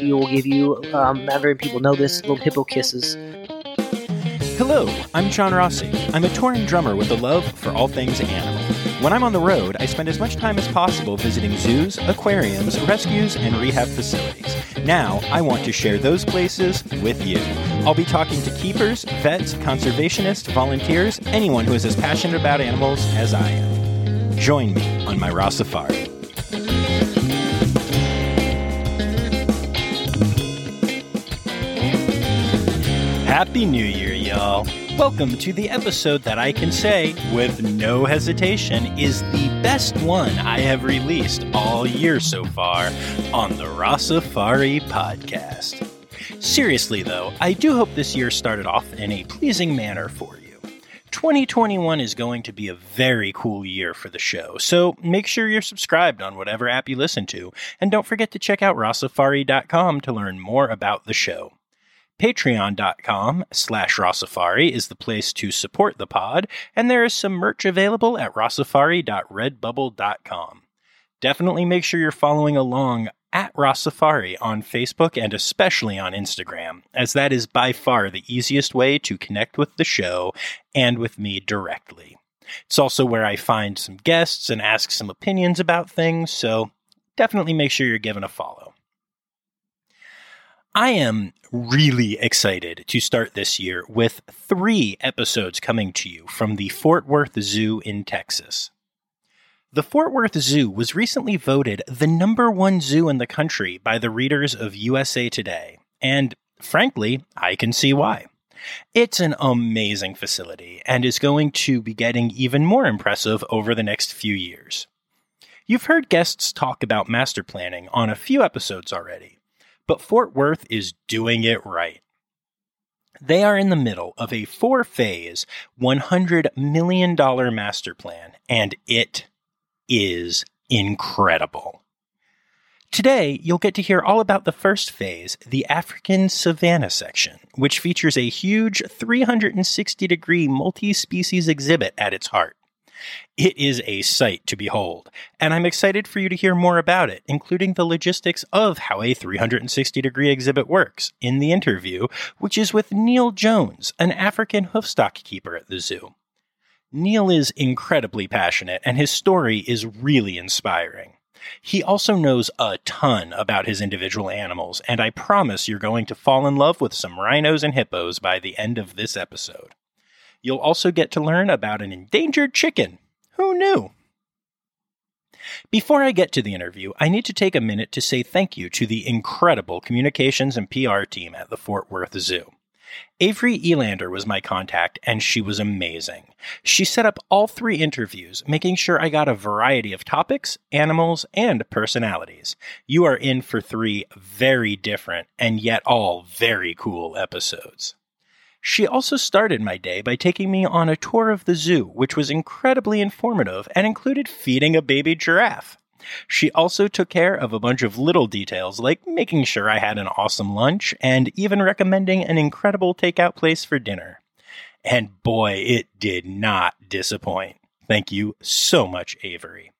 she will give you, um, not very people know this, little hippo kisses. Hello, I'm John Rossi. I'm a touring drummer with a love for all things animal. When I'm on the road, I spend as much time as possible visiting zoos, aquariums, rescues, and rehab facilities. Now, I want to share those places with you. I'll be talking to keepers, vets, conservationists, volunteers, anyone who is as passionate about animals as I am. Join me on my Safari. Happy New Year, y'all. Welcome to the episode that I can say, with no hesitation, is the best one I have released all year so far on the Rossafari podcast. Seriously, though, I do hope this year started off in a pleasing manner for you. 2021 is going to be a very cool year for the show, so make sure you're subscribed on whatever app you listen to, and don't forget to check out rossafari.com to learn more about the show. Patreon.com slash Rossafari is the place to support the pod, and there is some merch available at rossafari.redbubble.com. Definitely make sure you're following along at Rossafari on Facebook and especially on Instagram, as that is by far the easiest way to connect with the show and with me directly. It's also where I find some guests and ask some opinions about things, so definitely make sure you're giving a follow. I am really excited to start this year with three episodes coming to you from the Fort Worth Zoo in Texas. The Fort Worth Zoo was recently voted the number one zoo in the country by the readers of USA Today, and frankly, I can see why. It's an amazing facility and is going to be getting even more impressive over the next few years. You've heard guests talk about master planning on a few episodes already but Fort Worth is doing it right. They are in the middle of a four phase, $100 million master plan, and it is incredible. Today, you'll get to hear all about the first phase, the African Savannah section, which features a huge 360 degree multi species exhibit at its heart. It is a sight to behold, and I'm excited for you to hear more about it, including the logistics of how a 360 degree exhibit works, in the interview, which is with Neil Jones, an African hoofstock keeper at the zoo. Neil is incredibly passionate, and his story is really inspiring. He also knows a ton about his individual animals, and I promise you're going to fall in love with some rhinos and hippos by the end of this episode. You'll also get to learn about an endangered chicken. Who knew? Before I get to the interview, I need to take a minute to say thank you to the incredible communications and PR team at the Fort Worth Zoo. Avery Elander was my contact, and she was amazing. She set up all three interviews, making sure I got a variety of topics, animals, and personalities. You are in for three very different and yet all very cool episodes. She also started my day by taking me on a tour of the zoo, which was incredibly informative and included feeding a baby giraffe. She also took care of a bunch of little details like making sure I had an awesome lunch and even recommending an incredible takeout place for dinner. And boy, it did not disappoint. Thank you so much, Avery.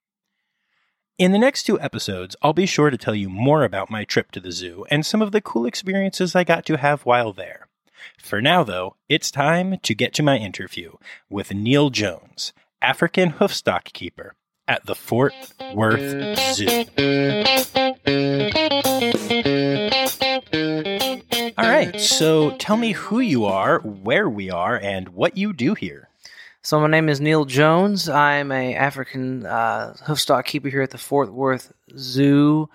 In the next two episodes, I'll be sure to tell you more about my trip to the zoo and some of the cool experiences I got to have while there. For now, though, it's time to get to my interview with Neil Jones, African hoofstock keeper at the Fort Worth Zoo. All right, so tell me who you are, where we are, and what you do here. So my name is Neil Jones. I'm a African uh, hoofstock keeper here at the Fort Worth Zoo,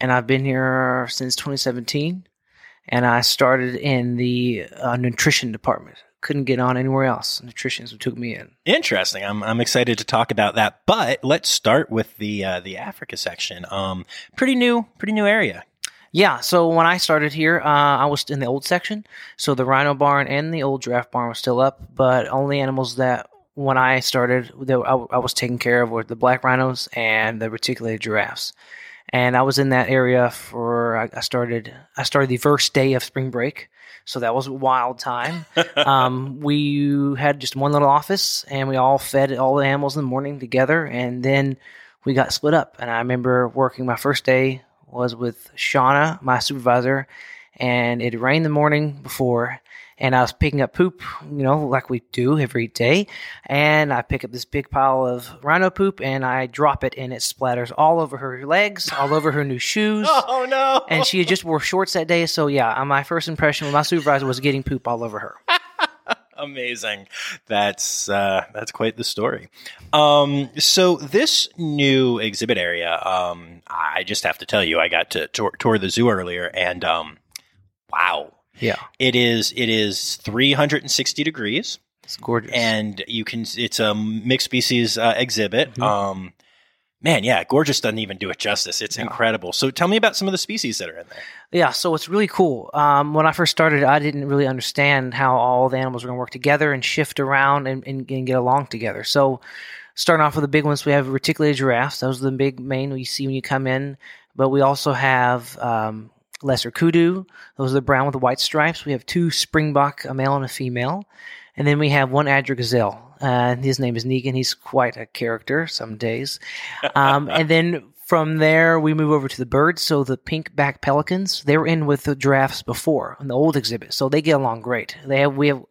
and I've been here since 2017 and I started in the uh, nutrition department. Couldn't get on anywhere else. Nutritionists took me in. Interesting. I'm I'm excited to talk about that. But let's start with the uh, the Africa section. Um, pretty new, pretty new area. Yeah. So when I started here, uh, I was in the old section. So the rhino barn and the old giraffe barn was still up, but only animals that when I started, that I, I was taking care of were the black rhinos and the reticulated giraffes and I was in that area for I, started I started the first day of spring break, so that was a wild time. um, we had just one little office, and we all fed all the animals in the morning together, and then we got split up. And I remember working my first day was with Shauna, my supervisor, and it rained the morning before, and I was picking up poop, you know, like we do every day. And I pick up this big pile of rhino poop and I drop it, and it splatters all over her legs, all over her new shoes. Oh no! And she had just wore shorts that day, so yeah, my first impression with my supervisor was getting poop all over her. Amazing. That's uh, that's quite the story. Um, so this new exhibit area, um, I just have to tell you, I got to tour, tour the zoo earlier, and um, wow, Yeah, it is it is 360 degrees, it's gorgeous. and you can it's a mixed species uh, exhibit. Mhm. Um, man, yeah, gorgeous doesn't even do it justice. It's Yeah. incredible. So tell me about some of the species that are in there. Yeah, so it's really cool. Um, when I first started, I didn't really understand how all the animals were going to work together and shift around and, and, and get along together. So, starting off with the big ones, we have reticulated giraffes. Those are the big main you see when you come in. But we also have um, lesser kudu. Those are the brown with the white stripes. We have two springbok, a male and a female. And then we have one Addra gazelle. Uh, his name is Negan. He's quite a character some days. Um, and then from there, we move over to the birds. So the pink back pelicans, they were in with the giraffes before in the old exhibit, so they get along great. They have we have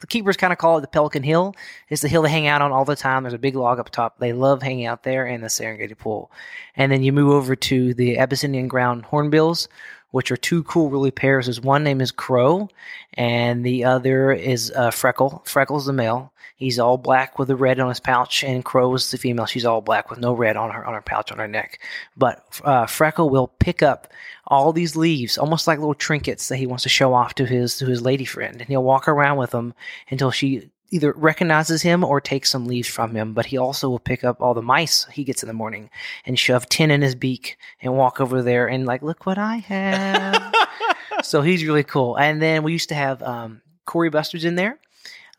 the keepers kind of call it the Pelican Hill. It's the hill they hang out on all the time. There's a big log up top. They love hanging out there in the Serengeti pool. And then you move over to the Abyssinian ground hornbills, which are two cool, really pairs. There's one name is Crow, and the other is uh, Freckle. Freckle's the male. He's all black with the red on his pouch, and Crow is the female. She's all black with no red on her on her pouch on her neck. But uh, Freckle will pick up all these leaves, almost like little trinkets that he wants to show off to his to his lady friend, and he'll walk around with them until she either recognizes him or takes some leaves from him. But he also will pick up all the mice he gets in the morning and shove tin in his beak and walk over there and like, look what I have. so he's really cool. And then we used to have um, kori bustards in there,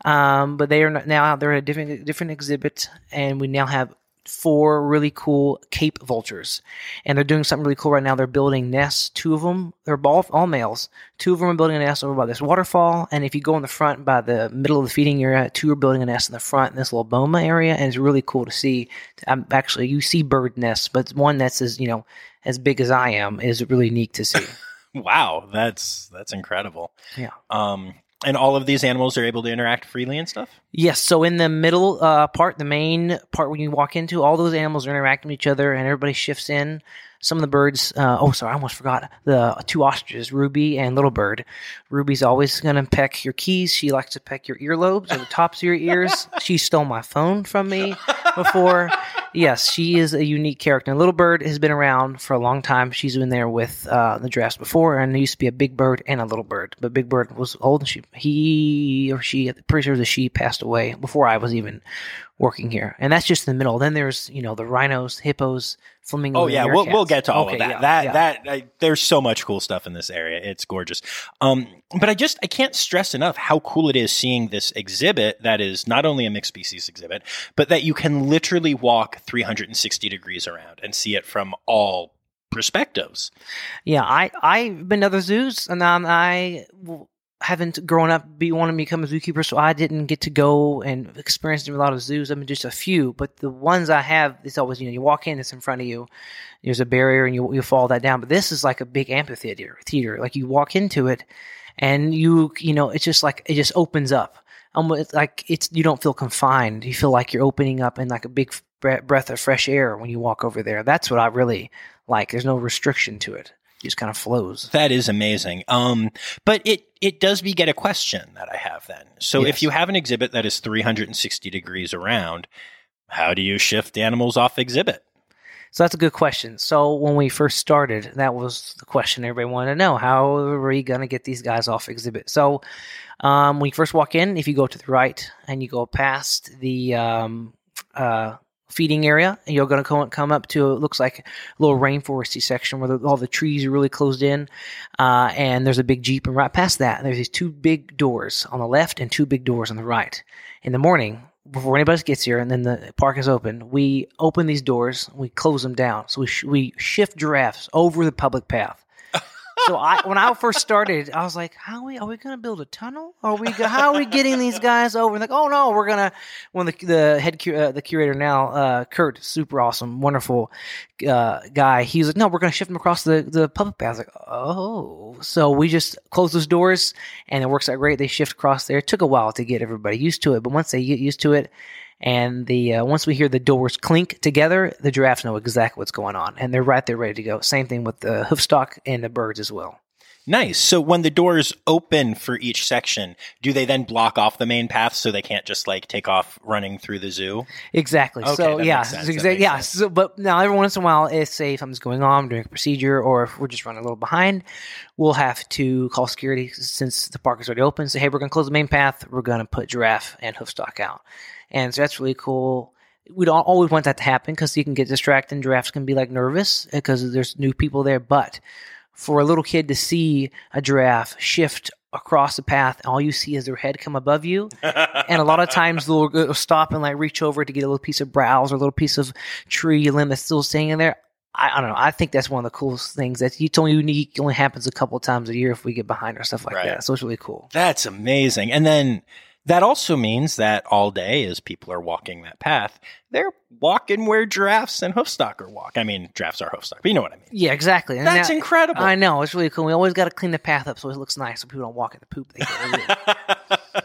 um, but they are not, now they're a different different exhibit, and we now have four really cool Cape vultures, and they're doing something really cool right now. They're building nests. Two of them, they're all, all males. Two of them are building a nest over by this waterfall, and if you go in the front by the middle of the feeding area, two are building a nest in the front in this little boma area, and it's really cool to see. Um, actually, you see bird nests, but one that's as you know as big as I am is really neat to see. Wow, that's that's incredible. Yeah. Um, and all of these animals are able to interact freely and stuff. Yes, so in the middle uh, part, the main part when you walk into, all those animals are interacting with each other, and everybody shifts in. Some of the birds, uh, oh, sorry, I almost forgot the two ostriches, Ruby and Little Bird. Ruby's always going to peck your keys. She likes to peck your earlobes or the tops of your ears. she stole my phone from me before. Yes, she is a unique character. And Little Bird has been around for a long time. She's been there with uh, the drafts before, and there used to be a Big Bird and a Little Bird. But Big Bird was old, and she, he or she, I'm pretty sure the she passed away before I was even working here. And that's just in the middle. Then there's you know the rhinos, hippos, flamingos. Oh yeah, we'll we'll get to all Okay, of that. yeah, that yeah. that I, there's so much cool stuff in this area. It's gorgeous. Um, but I just I can't stress enough how cool it is seeing this exhibit that is not only a mixed species exhibit, but that you can literally walk 360 degrees around and see it from all perspectives. Yeah, I I've been to other zoos, and um, I haven't grown up be wanting to become a zookeeper, so I didn't get to go and experience a lot of zoos. I mean, just a few, but the ones I have, it's always you know you walk in, it's in front of you. There's a barrier, and you you fall that down. But this is like a big amphitheater. Theater, like you walk into it, and you you know it's just like it just opens up. Almost like it's you don't feel confined. You feel like you're opening up in like a big breath of fresh air when you walk over there. That's what I really like. There's no restriction to it. Just kind of flows. That is amazing. Um, but it it does beget a question that I have then. So if you have an exhibit that is 360 degrees around, how do you shift animals off exhibit? So that's a good question. So when we first started, that was the question everybody wanted to know. How are we going to get these guys off exhibit? So um, when you first walk in, if you go to the right and you go past the um, uh, feeding area, and you're going to come, up to it looks like a little rainforesty section where the, all the trees are really closed in, uh, and there's a big jeep, and right past that, there's these two big doors on the left and two big doors on the right. In the morning, before anybody gets here, and then the park is open, we open these doors, we close them down, so we sh- we shift giraffes over the public path. So I, when I first started, I was like, "How are we? Are we going to build a tunnel? Are we? How are we getting these guys over?" And like, "Oh no, we're gonna." When the the head uh, the curator now, uh, Kurt, super awesome, wonderful uh, guy, he was like, "No, we're going to shift them across the the public path." I was like, "Oh," so we just close those doors, and it works out great. They shift across there. It took a while to get everybody used to it, but once they get used to it. And the uh, once we hear the doors clink together, the giraffes know exactly what's going on, and they're right there ready to go. Same thing with the hoofstock and the birds as well. Nice. So when the doors open for each section, do they then block off the main path so they can't just like take off running through the zoo? Exactly. Okay, so yeah, makes sense. That exa- yeah. So, but now every once in a while, if say something's going on, doing a procedure, or if we're just running a little behind, we'll have to call security since the park is already open. Say, hey, we're going to close the main path. We're going to put giraffe and hoofstock out, and so that's really cool. We don't always want that to happen because you can get distracted. and Giraffes can be like nervous eh, because there's new people there, but for a little kid to see a giraffe shift across the path, all you see is their head come above you, and a lot of times they'll stop and like reach over to get a little piece of browse or a little piece of tree limb that's still staying in there. I, I don't know. I think that's one of the coolest things that's it's only unique. Only happens a couple times a year if we get behind or stuff like Right. that. So it's really cool. That's amazing. And then that also means that all day, as people are walking that path, they're walking where giraffes and hoofstocker walk. I mean, giraffes are hoofstock, but you know what I mean. Yeah, exactly. And That's that- incredible. I know it's really cool. We always got to clean the path up so it looks nice, so people don't walk in the poop. They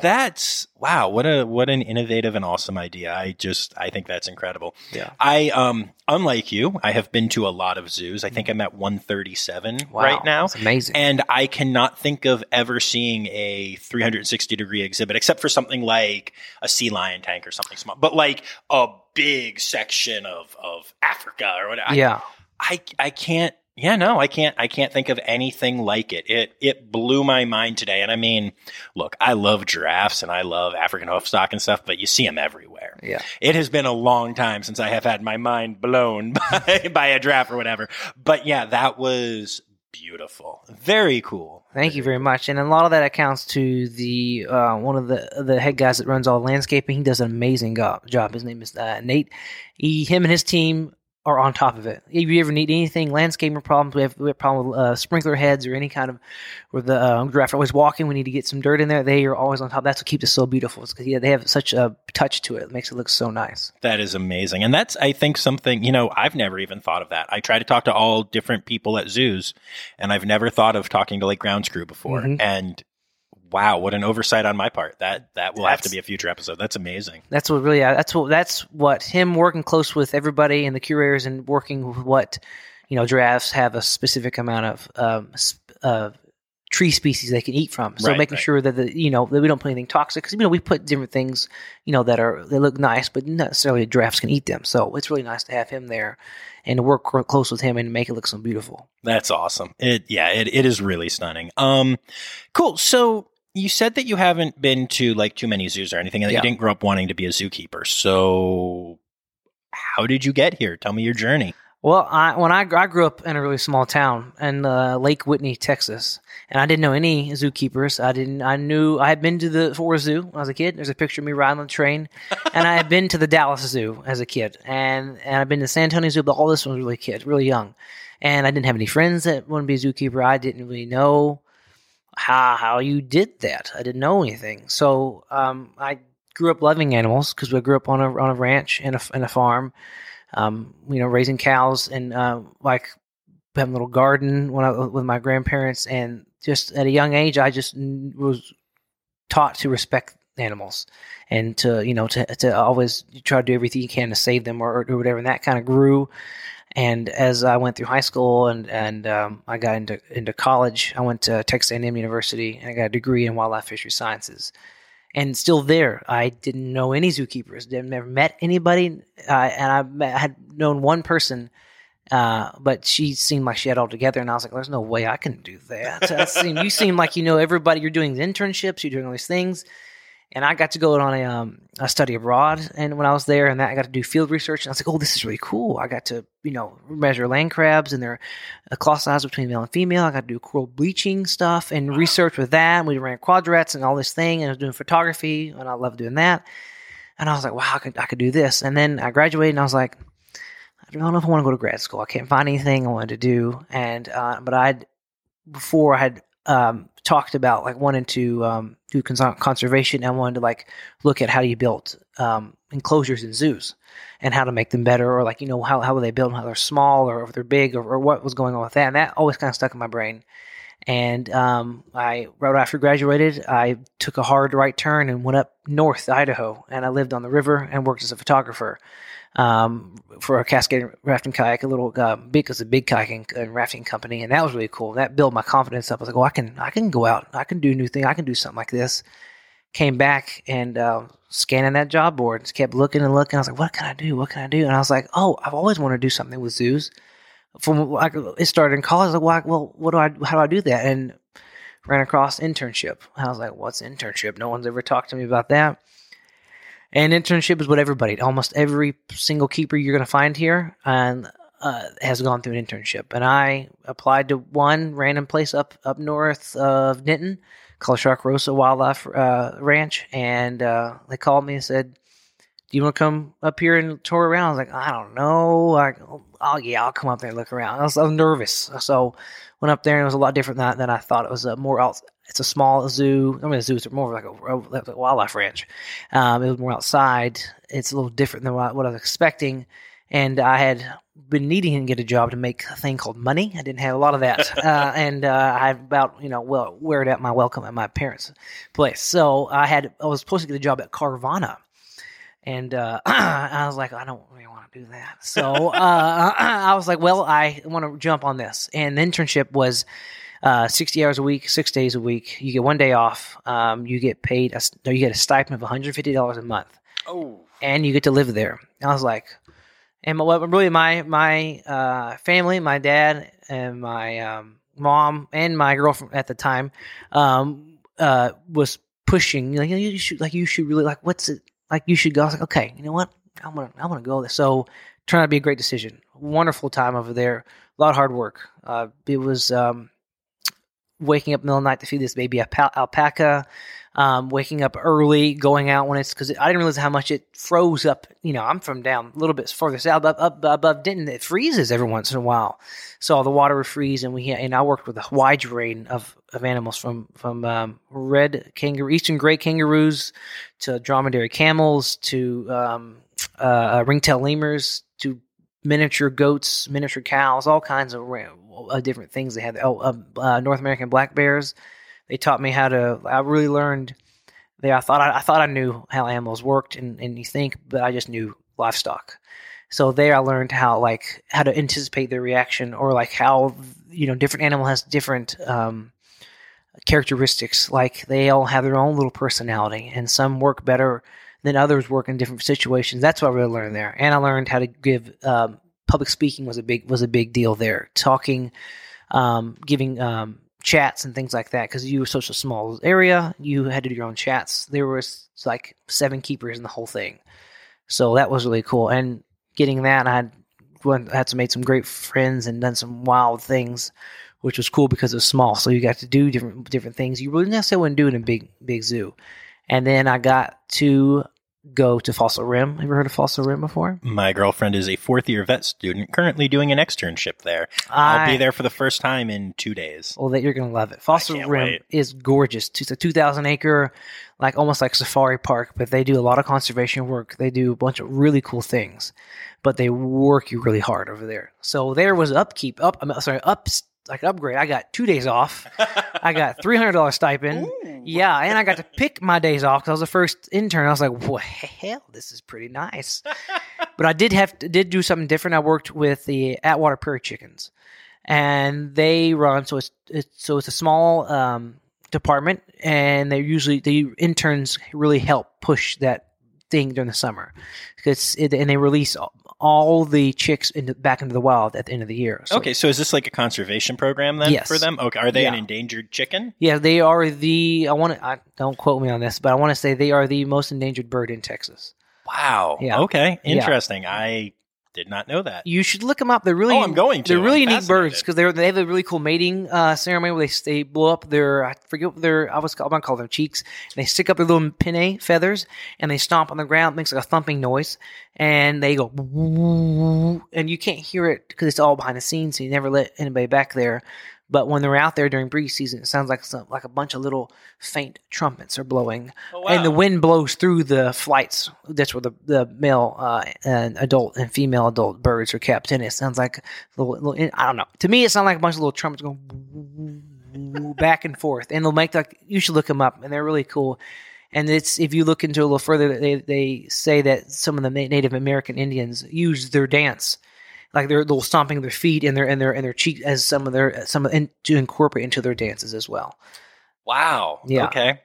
that's wow what a what an innovative and awesome idea. I just i think that's incredible. Yeah. i um unlike you i have been to a lot of zoos. I think i'm at 137 Wow, right now. it's amazing. and i cannot think of ever seeing a 360 degree exhibit except for something like a sea lion tank or something small but like a big section of of africa or whatever. Yeah, I I can't yeah no I can't I can't think of anything like it. It it blew my mind today. And I mean, look, I love giraffes and I love African hoofstock and stuff, but you see them everywhere. yeah. It has been a long time since I have had my mind blown by, by a giraffe or whatever. But yeah, that was beautiful. Very cool. Thank you very much. And a lot of that accounts to the uh, one of the the head guys that runs all landscaping. He does an amazing job. His name is uh, Nate. He, him, and his team are on top of it. If you ever need anything, landscaping problems, we have, we have problem with uh, sprinkler heads or any kind of where the giraffe are always walking. We need to get some dirt in there. They are always on top. That's what keeps it so beautiful. Because yeah, they have such a touch to it. It makes it look so nice. That is amazing. And that's, I think, something, you know, I've never even thought of that. I try to talk to all different people at zoos, and I've never thought of talking to like grounds crew before. Mhm. And wow, what an oversight on my part. That that will have to be a future episode. That's amazing. That's what really. That's what. That's what him working close with everybody and the curators and working with what you know. Giraffes have a specific amount of um, uh, tree species they can eat from. So Right, making right. sure that the you know that we don't put anything toxic because you know we put different things you know that are they look nice, but not necessarily giraffes can eat them. So it's really nice to have him there and to work cl- close with him and make it look so beautiful. That's awesome. It yeah, it, it is really stunning. Um cool. So you said that you haven't been to like too many zoos or anything and that Yeah. you didn't grow up wanting to be a zookeeper. So how did you get here? Tell me your journey. Well, I, when I, I grew up in a really small town in uh, Lake Whitney, Texas, and I didn't know any zookeepers. I didn't. I knew I had been to the Fort Worth Zoo when I was a kid. There's a picture of me riding on the train, and I had been to the Dallas Zoo as a kid, and and I've been to San Antonio Zoo, but all this one was really kid, really young, and I didn't have any friends that wanted to be a zookeeper. I didn't really know how how you did that. I didn't know anything, so um, I grew up loving animals because we grew up on a on a ranch and a and a farm um, you know, raising cows and uh, like having a little garden when I with my grandparents, and just at a young age, I just was taught to respect animals and to you know to to always try to do everything you can to save them or, or whatever. And that kind of grew. And as I went through high school and and um, I got into into college, I went to Texas A&M University and I got a degree in wildlife fishery sciences and still there. I didn't know any zookeepers. Didn't never met anybody, uh, and I met, had known one person, uh, but she seemed like she had all together. And I was like, "There's no way I can do that." You seem like you know everybody. You're doing internships. You're doing all these things. And I got to go on a, um, a study abroad, and when I was there, and that I got to do field research, and I was like, "Oh, this is really cool." I got to, you know, measure land crabs and their uh, claw size between male and female. I got to do coral bleaching stuff and research with that. And We ran quadrats and all this thing, and I was doing photography, and I love doing that. And I was like, "Wow, I could, I could do this." And then I graduated, and I was like, I don't know if I want to go to grad school. I can't find anything I wanted to do, and uh, but I'd before I had um, talked about like wanting to um, do cons- conservation. I wanted to like look at how you built um, enclosures in zoos and how to make them better, or like you know how how they build how they're small or if they're big, or, or what was going on with that. And that always kind of stuck in my brain. And um, I right after graduated, I took a hard right turn and went up north Idaho, and I lived on the river and worked as a photographer um, for a cascade rafting kayak, a little uh, big, it's a big kayaking and rafting company, and that was really cool. That built my confidence up. I was like, oh, I can, I can go out, I can do new thing, I can do something like this. Came back and uh, scanning that job board, just kept looking and looking. I was like, what can I do? What can I do? And I was like, oh, I've always wanted to do something with zoos. From like it started in college, like, well, well, what do I, how do I do that? And ran across internship. I was like, what's internship? No one's ever talked to me about that. And internship is what everybody, almost every single keeper you're going to find here, and uh, has gone through an internship. And I applied to one random place up up north of Denton called Sharkarosa Wildlife uh, Ranch, and uh, they called me and said, "Do you want to come up here and tour around?" I was like, "I don't know." I, oh yeah, I'll come up there and look around. I was, I was nervous, so went up there and it was a lot different than, than I thought. It was a more out, it's a small zoo. I mean, the zoos are more like a, like a wildlife ranch. Um, it was more outside. It's a little different than what, what I was expecting. And I had been needing to get a job to make a thing called money. I didn't have a lot of that, uh, and uh, I about you know well wear it out my welcome at my parents' place. So I had I was supposed to get a job at Carvana, and uh, I was like, I don't really want to do that. So uh, I was like, well, I want to jump on this. And the internship was uh, 60 hours a week, six days a week. You get one day off. Um, you get paid, a, no, you get a stipend of $150 a month. Oh. And you get to live there. I was like, and my, really my, my uh, family, my dad and my um, mom and my girlfriend at the time um, uh, was pushing, like, you should, like, you should really, like, what's it, like, you should go. I was like, okay, you know what? I'm gonna I'm gonna go there. So turned out to be a great decision. Wonderful time over there. A lot of hard work. Uh, it was um, waking up in the middle of the night to feed this baby alpaca. Um, waking up early, going out when it's because I didn't realize how much it froze up. You know, I'm from down a little bit further south, up, up above Denton. It freezes every once in a while, so all the water would freeze. And we and I worked with a wide range of, of animals from from um, red kangaroo, eastern gray kangaroos, to dromedary camels, to um, uh, uh, ringtail lemurs to miniature goats, miniature cows, all kinds of uh, different things. They had oh, uh, uh, North American black bears. They taught me how to. I really learned there. I thought I, I thought I knew how animals worked and, and you think, but I just knew livestock. So there, I learned how like how to anticipate their reaction, or like how you know different animal has different um, characteristics. Like they all have their own little personality, and some work better than others work in different situations. That's what I really learned there, and I learned how to give um, public speaking was a big was a big deal there. Talking, um, giving um, chats and things like that because you were such a small area. You had to do your own chats. There was like seven keepers in the whole thing, so that was really cool. And getting that, I had had to make some great friends and done some wild things, which was cool because it was small. So you got to do different different things you really necessarily wouldn't do in a big big zoo. And then I got to go to Fossil Rim. Have you ever heard of Fossil Rim before? My girlfriend is a fourth year vet student currently doing an externship there. I, will be there for the first time in two days. Well, that you're going to love it. Fossil Rim wait. is gorgeous. It's a 2,000 acre, like almost like safari park, but they do a lot of conservation work. They do a bunch of really cool things, but they work you really hard over there. So there was upkeep, up, I'm sorry, up like upgrade. I got two days off. I got three hundred dollars stipend. Ooh. Yeah, and I got to pick my days off because I was the first intern. I was like, "Well, hell, this is pretty nice." but I did have to, did do something different. I worked with the Attwater Prairie Chickens, and they run so it's, it's so it's a small um, department, and they usually the interns really help push that thing during the summer because and they release all the chicks into, back into the wild at the end of the year. So, okay, so is this like a conservation program then yes. for them? Okay, are they yeah. an endangered chicken? Yeah, they are the. I want to. don't quote me on this, but I want to say they are the most endangered bird in Texas. Wow. Yeah. Okay. Interesting. Yeah. I Did not know that. You should look them up. They're really Oh, I'm going to. They're really I'm unique birds because they're they have a really cool mating uh, ceremony where they they blow up their I forget what their I was I'm gonna call them cheeks. And they stick up their little pinnae feathers and they stomp on the ground. It makes like a thumping noise, and they go and you can't hear it because it's all behind the scenes. So you never let anybody back there. But when they're out there during breed season, it sounds like some, like a bunch of little faint trumpets are blowing, Oh, and the wind blows through the flights. That's where the, the male uh, and adult and female adult birds are kept. And it sounds like little, little I don't know. To me, it sounds like a bunch of little trumpets going back and forth, and they'll make like you should look them up, and they're really cool. And it's if you look into a little further, they they say that some of the Native American Indians use their dance, like they're they'll stomping their feet and their and their and their cheek as some of their some and to incorporate into their dances as well. Wow. Yeah. Okay.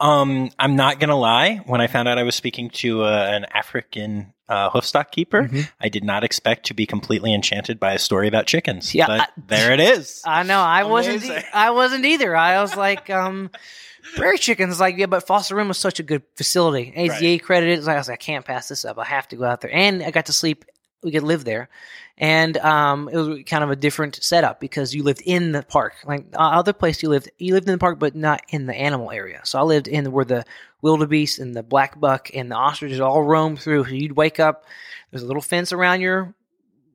Um, I'm not gonna lie. When I found out I was speaking to uh, an African uh, hoofstock keeper, Mhm. I did not expect to be completely enchanted by a story about chickens. Yeah, but I- there it is. I know. I wasn't. Amazing. e- I wasn't either. I was like, um, prairie chickens. Like, yeah, but Fossil Rim was such a good facility. AZA credited. It's I was like, I can't pass this up. I have to go out there, and I got to sleep. We could live there, and um, it was kind of a different setup because you lived in the park. Like uh, other place, you lived you lived in the park, but not in the animal area. So I lived in where the wildebeest and the black buck and the ostriches all roam through. So you'd wake up. There's a little fence around your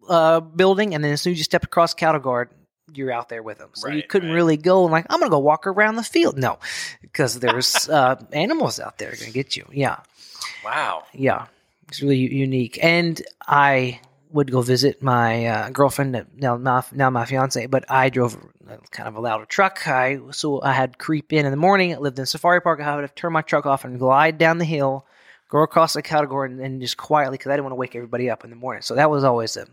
uh, building, and then as soon as you step across cattle guard, you're out there with them. So you couldn't right. really go and like, I'm gonna go walk around the field. No, because there's uh, animals out there gonna get you. Yeah, wow. yeah, it's really unique. And I would go visit my uh, girlfriend, now now now my fiance, but I drove kind of a louder truck. I so I had creep in in the morning. I lived in safari park. I would have turned my truck off and glide down the hill. Go across the category and, and just quietly because I didn't want to wake everybody up in the morning. So that was always a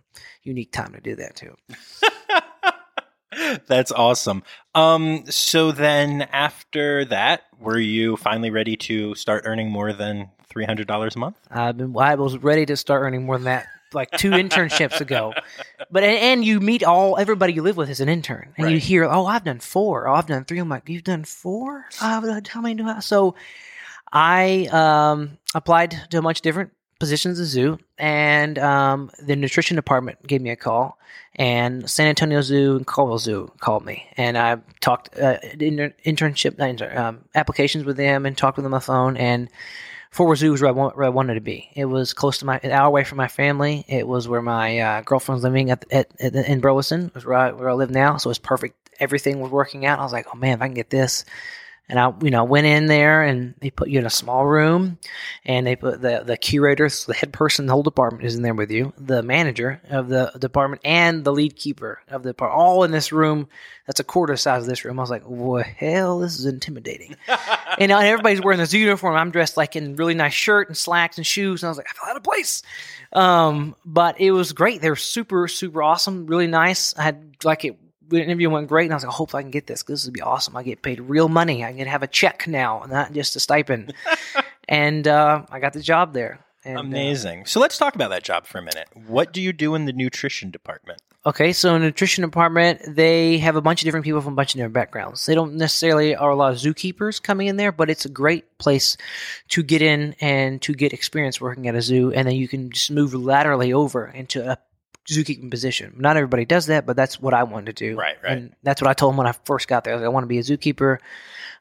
unique time to do that too. That's awesome. Um, so then after that, were you finally ready to start earning more than three hundred dollars a month? I've been, I was ready to start earning more than that like two internships ago. But and, you meet all everybody you live with is an intern, and you hear, "Oh, I've done four. Oh, I've done three. I'm like, "You've done four? Uh, how many do I?" So I um, applied to a bunch of different positions the zoo, and um, the nutrition department gave me a call, and San Antonio Zoo and Caldwell Zoo called me, and I talked uh, inter- internship not intern, um, applications with them, and talked with them on the phone, and Fort Worth Zoo was where I, where I wanted to be. It was close to my an hour away from my family. It was where my uh, girlfriend was living at, at, at in Burleson, was I, where I live now. So it was perfect. Everything was working out. I was like, oh man, if I can get this. And I, you know, went in there and they put you in a small room, and they put the the curator, so the head person, the whole department is in there with you, the manager of the department, and the lead keeper of the department, all in this room. That's a quarter size of this room. I was like, well, hell, this is intimidating. and, uh, everybody's wearing this uniform. I'm dressed like in really nice shirt and slacks and shoes, and I was like, I feel out of place. Um, but it was great. They were super, super awesome, really nice. I had like it. The interview went great, and I was like, I hope I can get this. This would be awesome. I get paid real money. I can have a check now, not just a stipend. and uh, I got the job there. And, uh, Amazing. So let's talk about that job for a minute. What do you do in the nutrition department? Okay, so in the nutrition department, they have a bunch of different people from a bunch of different backgrounds. They don't necessarily are a lot of zookeepers coming in there, but it's a great place to get in and to get experience working at a zoo, and then you can just move laterally over into a zookeeping position. Not everybody does that, but that's what I wanted to do. Right, right. And that's what I told them when I first got there. I, like, I want to be a zookeeper.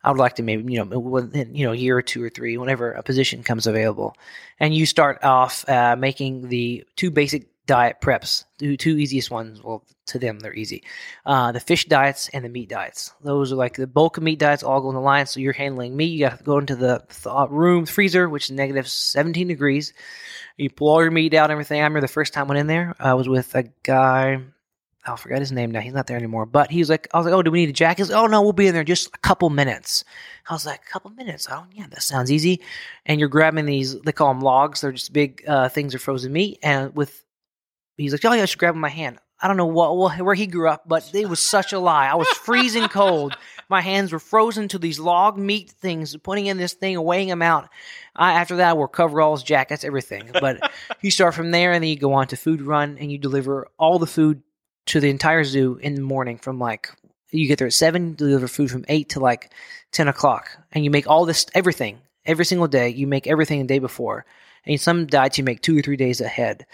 I would like to maybe you know within you know a year or two or three, whenever a position comes available, and you start off uh, making the two basic diet preps, the two easiest ones. Well, to them they're easy. Uh, the fish diets and the meat diets. Those are like the bulk of meat diets all go in the line. So you're handling meat. You got to go into the th- room freezer, which is negative 17 degrees. You pull all your meat out, and everything. I remember the first time I went in there, I was with a guy. I forgot his name now. He's not there anymore. But he was like, I was like, oh, do we need a jacket? Like, oh, no, we'll be in there just a couple minutes. I was like, a couple minutes? Oh, yeah, that sounds easy. And you're grabbing these, they call them logs. They're just big uh, things of frozen meat. And with, he's like, oh, yeah, I should grab my hand. I don't know what, what where he grew up, but it was such a lie. I was freezing cold. My hands were frozen to these log meat things, putting in this thing and weighing them out. I, after that, I wore coveralls, jackets, everything. But you start from there, and then you go on to food run, and you deliver all the food to the entire zoo in the morning. From like you get there at seven, deliver food from eight to like ten o'clock, and you make all this everything every single day. You make everything the day before, and some diets you make two or three days ahead.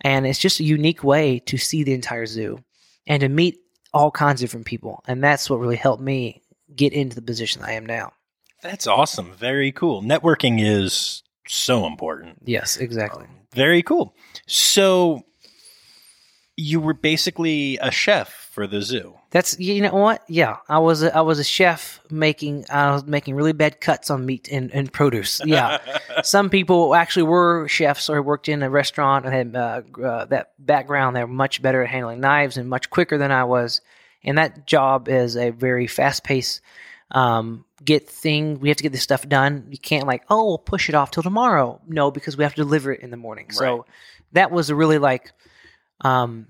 And it's just a unique way to see the entire zoo and to meet all kinds of different people, and that's what really helped me get into the position I am now. That's awesome. Very cool. Networking is so important. Yes, exactly. Um, very cool. So you were basically a chef for the zoo. That's you know what? Yeah, I was a, I was a chef making I was making really bad cuts on meat and, and produce. Yeah, some people actually were chefs or worked in a restaurant and had uh, uh, that background. They're much better at handling knives and much quicker than I was. And that job is a very fast paced um, get thing. We have to get this stuff done. You can't like oh we'll push it off till tomorrow. No, because we have to deliver it in the morning. So that was a really like um,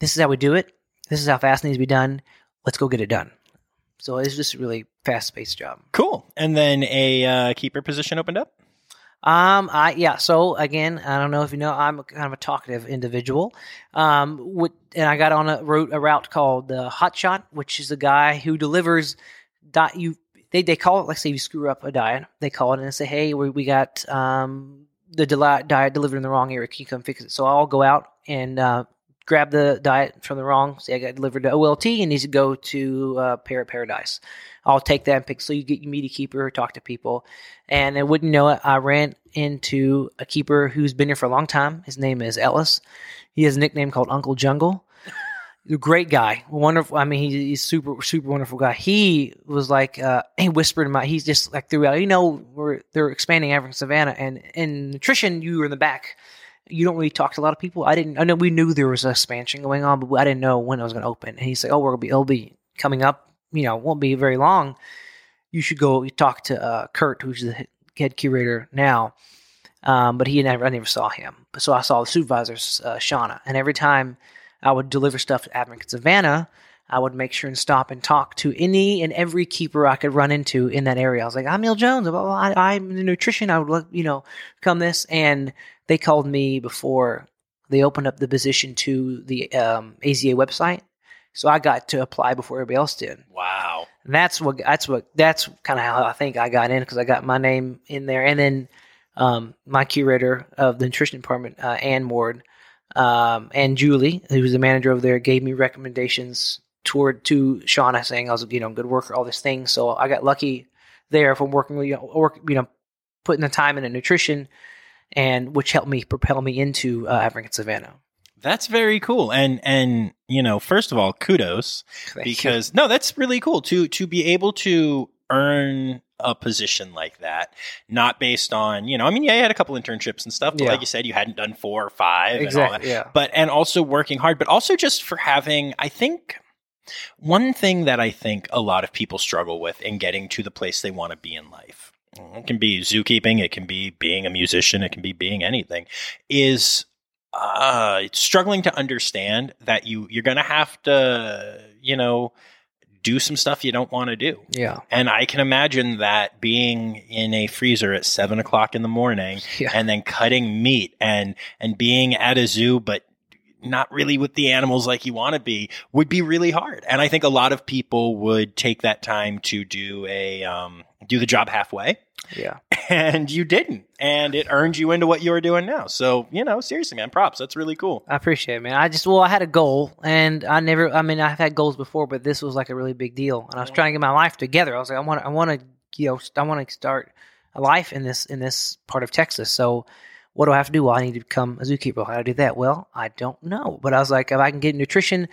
this is how we do it. This is how fast it needs to be done. Let's go get it done. So it's just a really fast paced job. Cool. And then a uh, keeper position opened up. Um, I yeah. So again, I don't know if you know, I'm a, kind of a talkative individual. Um, with, and I got on a route a route called the Hot Shot, which is a guy who delivers. Di- you they they call it like say you screw up a diet, they call it and say, hey, we we got um the deli- diet delivered in the wrong area. Can you come fix it? So I'll go out and uh, grab the diet from the wrong. Say I got delivered to OLT and needs to go to uh, Parrot Paradise. I'll take that and pick. So you get you meet a keeper, talk to people, and I wouldn't know it. I ran into a keeper who's been here for a long time. His name is Ellis. He has a nickname called Uncle Jungle. Great guy, wonderful. I mean, he, he's super, super wonderful guy. He was like, uh, he whispered in my. He's just like throughout. You know, we're they're expanding African Savannah, and in nutrition, you were in the back. You don't really talk to a lot of people. I didn't. I know we knew there was expansion going on, but I didn't know when it was going to open. And he's like, "Oh, we're gonna be. It'll be coming up. You know, it won't be very long. You should go talk to uh, Kurt, who's the head curator now." Um, but he never, I never saw him. So I saw the supervisor, uh, Shauna, and every time I would deliver stuff to African Savannah, I would make sure and stop and talk to any and every keeper I could run into in that area. I was like, I'm Neil Jones. I, I'm the nutrition. I would, you know, come this. And they called me before they opened up the position to the um, AZA website. So I got to apply before everybody else did. Wow. And that's what that's what that's kind of how I think I got in because I got my name in there, and then um, my curator of the nutrition department, uh, Ann Ward, um, and Julie, who was the manager over there, gave me recommendations toward to Shauna, saying I was you know good worker, all these things. So I got lucky there from working with you know, work, you know putting the time into nutrition, and which helped me propel me into uh, African Savannah. That's very cool. And and you know, first of all, kudos Thank you. because no, that's really cool to to be able to earn a position like that, not based on you know. I mean, yeah, you had a couple internships and stuff, but Yeah. like you said, you hadn't done four or five, and all that. exactly yeah but and also working hard, but also just for having, I think. One thing that I think a lot of people struggle with in getting to the place they want to be in life, it can be zookeeping, it can be being a musician, it can be being anything, is uh, struggling to understand that you you're gonna have to, you know, do some stuff you don't want to do. yeah And I can imagine that being in a freezer at seven o'clock in the morning yeah and then cutting meat and and being at a zoo but not really with the animals like you want to be would be really hard and i think a lot of people would take that time to do a um, do the job halfway yeah. and you didn't and it earned you into what you are doing now so you know seriously man props that's really cool I appreciate it, man. I just well, I had a goal, and I never. I mean, I've had goals before, but this was like a really big deal, and I was trying to get my life together. I was like, I want, to, I want to, you know, I want to start a life in this in this part of Texas. So, what do I have to do? Well, I need to become a zookeeper. How do I do that? Well, I don't know, but I was like, if I can get nutrition,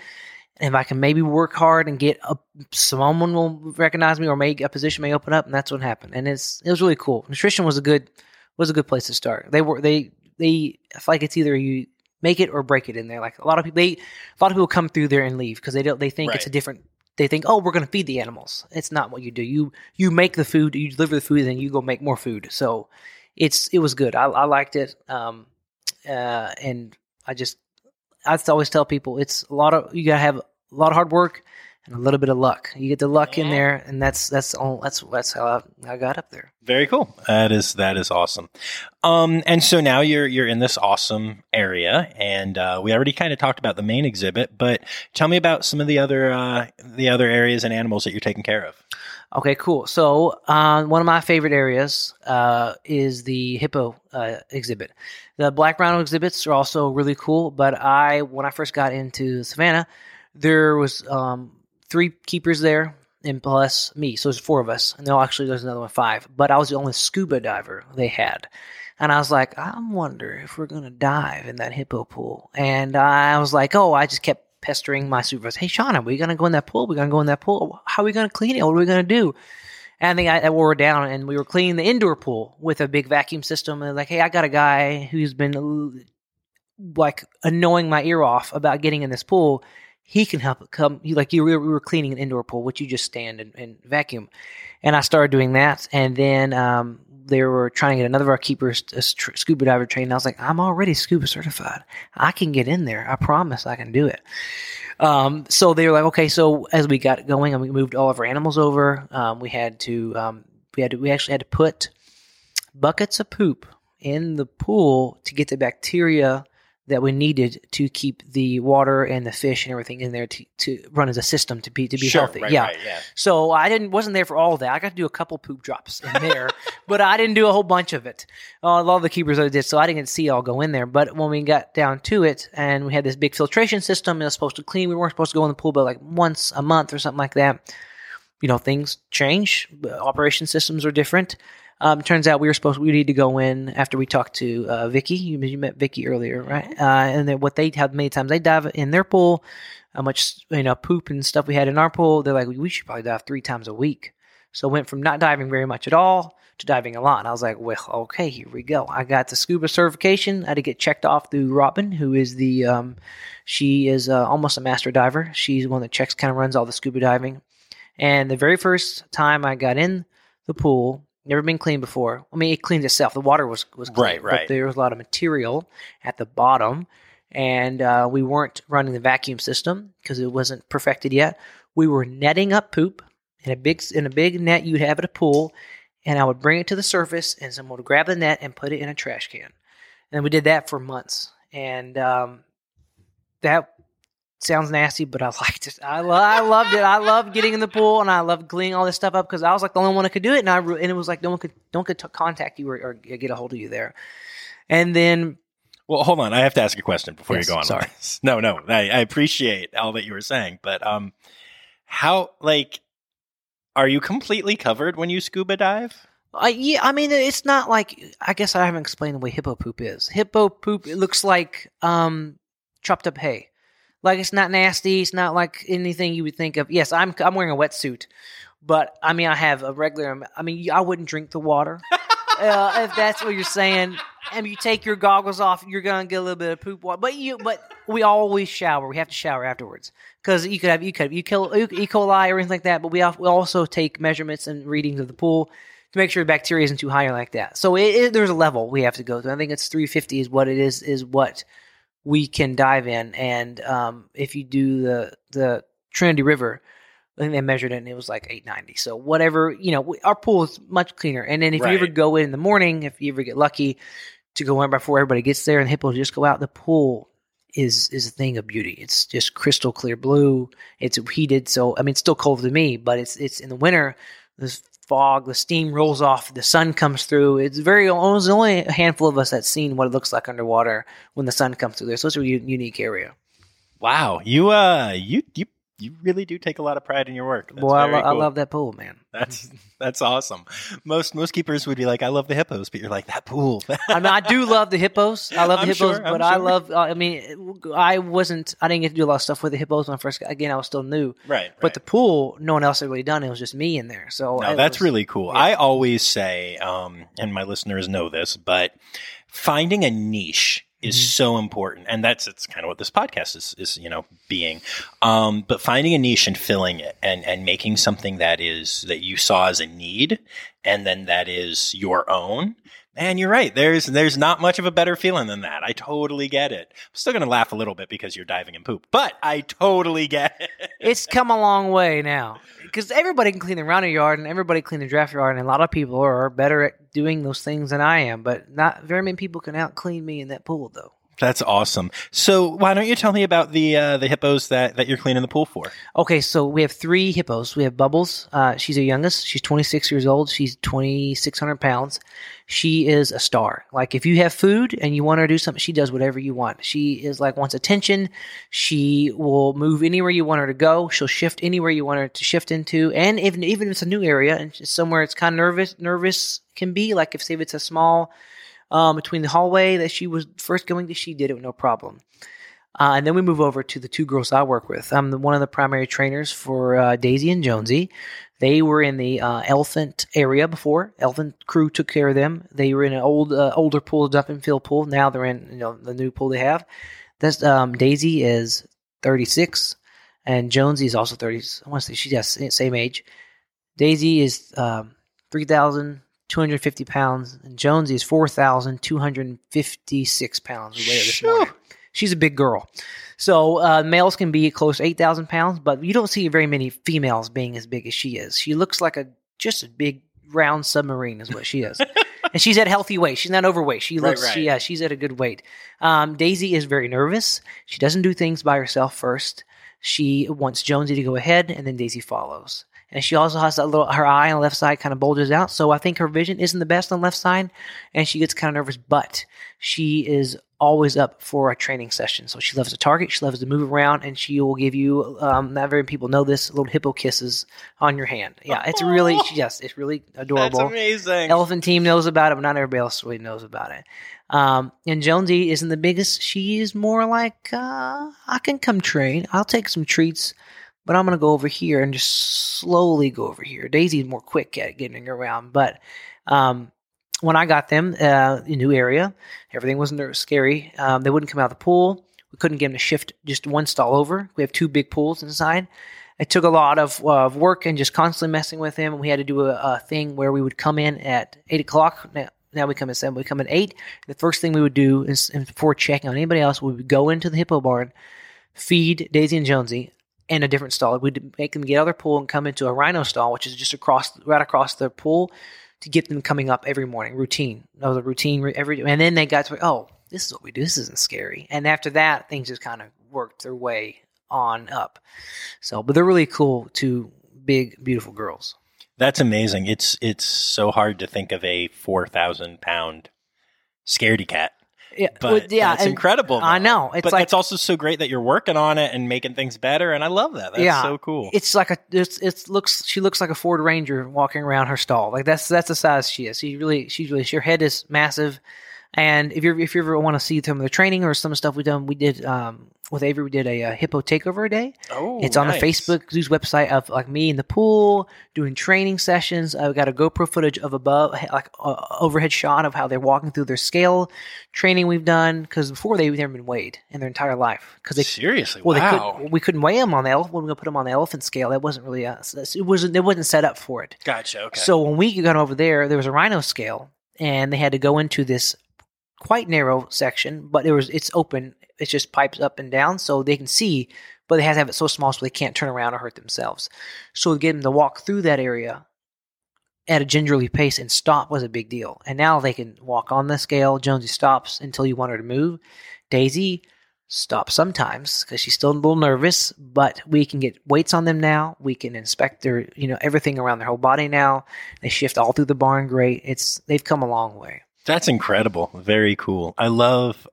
if I can maybe work hard and get a someone will recognize me, or maybe a position may open up, and that's what happened. And it's it was really cool. Nutrition was a good was a good place to start. They were they they I feel like it's either you make it or break it in there. Like a lot of people, they a lot of people come through there and leave because they don't they think it's a different. They think, oh, we're going to feed the animals. It's not what you do. You you make the food, you deliver the food, and then you go make more food. So it's it was good. I, I liked it, um, uh, and I just I always tell people it's a lot of you got to have a lot of hard work and a little bit of luck. You get the luck in there, and that's that's all. That's that's how I, I got up there. Very cool. That is that is awesome. Um, and so now you're you're in this awesome area, and uh, we already kind of talked about the main exhibit, but tell me about some of the other uh, the other areas and animals that you're taking care of. Okay, cool. So, uh, one of my favorite areas uh, is the hippo uh, exhibit. The black rhino exhibits are also really cool, but I, when I first got into Savannah, there was um, three keepers there, and plus me, so there's four of us. And no, actually, there's another one, five. But I was the only scuba diver they had, and I was like, I wonder if we're gonna dive in that hippo pool. And I was like, oh, I just kept pestering my supervisor. Hey, Sean, are we gonna go in that pool? We're gonna go in that pool. How are we gonna clean it? What are we gonna do? And I think I, wore down, and we were cleaning the indoor pool with a big vacuum system. And like, hey, I got a guy who's been like annoying my ear off about getting in this pool. He can help come. He, like you, were, we were cleaning an indoor pool, which you just stand and, and vacuum. And I started doing that, and then um, they were trying to get another of our keepers a scuba diver trained. I was like, I'm already scuba certified. I can get in there. I promise I can do it. Um, so they were like, okay. So as we got going and we moved all of our animals over, um, we had to, um, we had to, we actually had to put buckets of poop in the pool to get the bacteria that we needed to keep the water and the fish and everything in there to, to run as a system to be to be Sure, healthy. right, yeah. right, yeah. So I didn't wasn't there for all of that. I got to do a couple poop drops in there, but I didn't do a whole bunch of it. Uh, a lot of the keepers I did, so I didn't see all go in there. But when we got down to it, and we had this big filtration system, and it was supposed to clean. We weren't supposed to go in the pool, but like once a month or something like that. You know, things change. Operation systems are different. Um, turns out we were supposed we need to go in after we talked to uh, Vicky. You, you met Vicky earlier, right? Uh, and then what they have many times they dive in their pool, how much you know poop and stuff we had in our pool. They're like, we should probably dive three times a week. So went from not diving very much at all to diving a lot. And I was like, well, okay, here we go. I got the scuba certification. I had to get checked off through Robin, who is the um, she is uh, almost a master diver. She's one that checks, kind of runs all the scuba diving. And the very first time I got in the pool, never been cleaned before. I mean, it cleaned itself. The water was was clean, Right, right. But there was a lot of material at the bottom, and uh, we weren't running the vacuum system because it wasn't perfected yet. We were netting up poop in a big in a big net you'd have at a pool, and I would bring it to the surface, and someone would grab the net and put it in a trash can. And we did that for months, and um, that sounds nasty, but I liked it. I, lo- I loved it. I loved getting in the pool and I loved cleaning all this stuff up because I was like the only one that could do it, and I re- and it was like no one could don't could t- contact you or, or get a hold of you there. And then Well, hold on. I have to ask a question before Yes, you go on. sorry. No, no. I, I appreciate all that you were saying, but um, how like are you completely covered when you scuba dive? I yeah, I mean it's not like I guess I haven't explained the way hippo poop is. Hippo poop it looks like um chopped up hay. Like it's not nasty. It's not like anything you would think of. Yes, I'm I'm wearing a wetsuit, but I mean I have a regular. I mean I wouldn't drink the water uh, if that's what you're saying. And you take your goggles off, you're gonna get a little bit of poop water. But you, but we always shower. We have to shower afterwards because you could have you could have E. coli E. coli or anything like that. But we we also take measurements and readings of the pool to make sure the bacteria isn't too high or like that. So it, it, there's a level we have to go through. I think it's 350 is what it is is what we can dive in. And um, if you do the the Trinity River, I think they measured it and it was like 890. So whatever you know, we, our pool is much cleaner. And then if you ever go in in the morning, if you ever get lucky to go in before everybody gets there and the hippos just go out, the pool is is a thing of beauty. It's just crystal clear blue. It's heated, so I mean, it's still cold to me, but it's it's in the winter. This fog, the steam rolls off, the sun comes through. It's very almost only a handful of us that's seen what it looks like underwater when the sun comes through there. So it's a u- unique area. Wow, you uh, you you you really do take a lot of pride in your work. That's Boy, I, lo- I love that pool, man. That's that's awesome. Most most keepers would be like, I love the hippos, but you're like that pool. I mean, I do love the hippos. I love the I'm hippos, sure, but I love. Uh, I mean, I wasn't. I didn't get to do a lot of stuff with the hippos when I first. Again, I was still new. right, But the pool, no one else had really done. It was just me in there. So No, that's was- really cool. yeah. I always say, um, and my listeners know this, but finding a niche is Mhm. so important, and that's it's kind of what this podcast is is you know being. Um, but finding a niche and filling it, and and making something that is that you saw as a need, and then that is your own. Man, you're right. There's there's not much of a better feeling than that. I totally get it. I'm still gonna laugh a little bit because you're diving in poop, but I totally get it. it's come a long way now because everybody can clean the rhino yard and everybody clean the draft yard, and a lot of people are better at doing those things than I am. But not very many people can out clean me in that pool, though. That's awesome. So why don't you tell me about the uh, the hippos that, that you're cleaning the pool for? Okay, so we have three hippos. We have Bubbles. Uh, she's the youngest. She's 26 years old. She's 2,600 pounds. She is a star. Like if you have food and you want her to do something, she does whatever you want. She is like wants attention. She will move anywhere you want her to go. She'll shift anywhere you want her to shift into. And even even if it's a new area and somewhere it's kind of nervous nervous can be like if say if it's a small um, between the hallway that she was first going to, she did it with no problem. Uh, and then we move over to the two girls I work with. I'm the, one of the primary trainers for uh, Daisy and Jonesy. They were in the uh, elephant area before. Elephant crew took care of them. They were in an old, uh, older pool, and fill pool. Now they're in you know the new pool they have. This um, Daisy is 36, and Jonesy is also 30. I want to say she's yeah, same age. Daisy is um, 3,000 250 pounds, and Jonesy is 4,256 pounds. We weighed her this morning. She's a big girl. So uh, males can be close to 8,000 pounds, but you don't see very many females being as big as she is. She looks like a just a big round submarine is what she is. and she's at healthy weight. She's not overweight. She looks, Right, right. She, yeah, she's at a good weight. Um, Daisy is very nervous. She doesn't do things by herself first. She wants Jonesy to go ahead, and then Daisy follows. And she also has that little, her eye on the left side kind of bulges out. So I think her vision isn't the best on the left side, and she gets kind of nervous, but she is always up for a training session. So she loves to target, she loves to move around, and she will give you, um, not very many people know this, little hippo kisses on your hand. Yeah, it's really, she, yes, it's really That's adorable. amazing. Elephant team knows about it, but not everybody else really knows about it. Um, and Jonesy isn't the biggest. She is more like, uh, I can come train. I'll take some treats, but I'm going to go over here and just slowly go over here. Daisy's more quick at getting around. But um, when I got them, uh, a new area, everything wasn't scary. Um, they wouldn't come out of the pool. We couldn't get them to shift just one stall over. We have two big pools inside. It took a lot of, uh, of work and just constantly messing with them. We had to do a, a thing where we would come in at eight o'clock. Now, now we come at seven. We come at eight. The first thing we would do is, before checking on anybody else, we would go into the hippo barn, feed Daisy and Jonesy in a different stall. We'd make them get out of their pool and come into a rhino stall, which is just across, right across the pool, to get them coming up every morning. Routine. Was a routine every. And then they got to oh, this is what we do. This isn't scary. And after that, things just kind of worked their way on up. So, but they're really cool. Two big, beautiful girls. That's amazing. It's it's so hard to think of a four thousand pound scaredy cat, Yeah, but yeah, and incredible. I know. It's but like it's also so great that you're working on it and making things better, and I love that. That's Yeah. so cool. it's like a it's it looks she looks like a Ford Ranger walking around her stall. Like that's that's the size she is. She really she's really her head is massive. And if you if you ever want to see some of the training or some stuff we done, we did um, with Avery. We did a, uh hippo takeover day. oh, it's on nice. the Facebook Zoo's website of like me in the pool doing training sessions. I've got a GoPro footage of above like uh, overhead shot of how they're walking through their scale training we've done because before they've never been weighed in their entire life because they Seriously, well, wow. they could, we couldn't weigh them on the elephant. When we put them on the elephant scale, that wasn't really us. It wasn't. It wasn't set up for it. gotcha. Okay. So when we got over there, there was a rhino scale, and they had to go into this quite narrow section, but it was it's open. It's just pipes up and down, so they can see, but they have to have it so small so they can't turn around or hurt themselves. So to get them to walk through that area at a gingerly pace and stop was a big deal. And now they can walk on the scale. Jonesy stops until you want her to move. Daisy stops sometimes because she's still a little nervous, but we can get weights on them now. We can inspect their, you know, everything around their whole body now. They shift all through the barn great. It's they've come a long way. That's incredible. Very cool. I love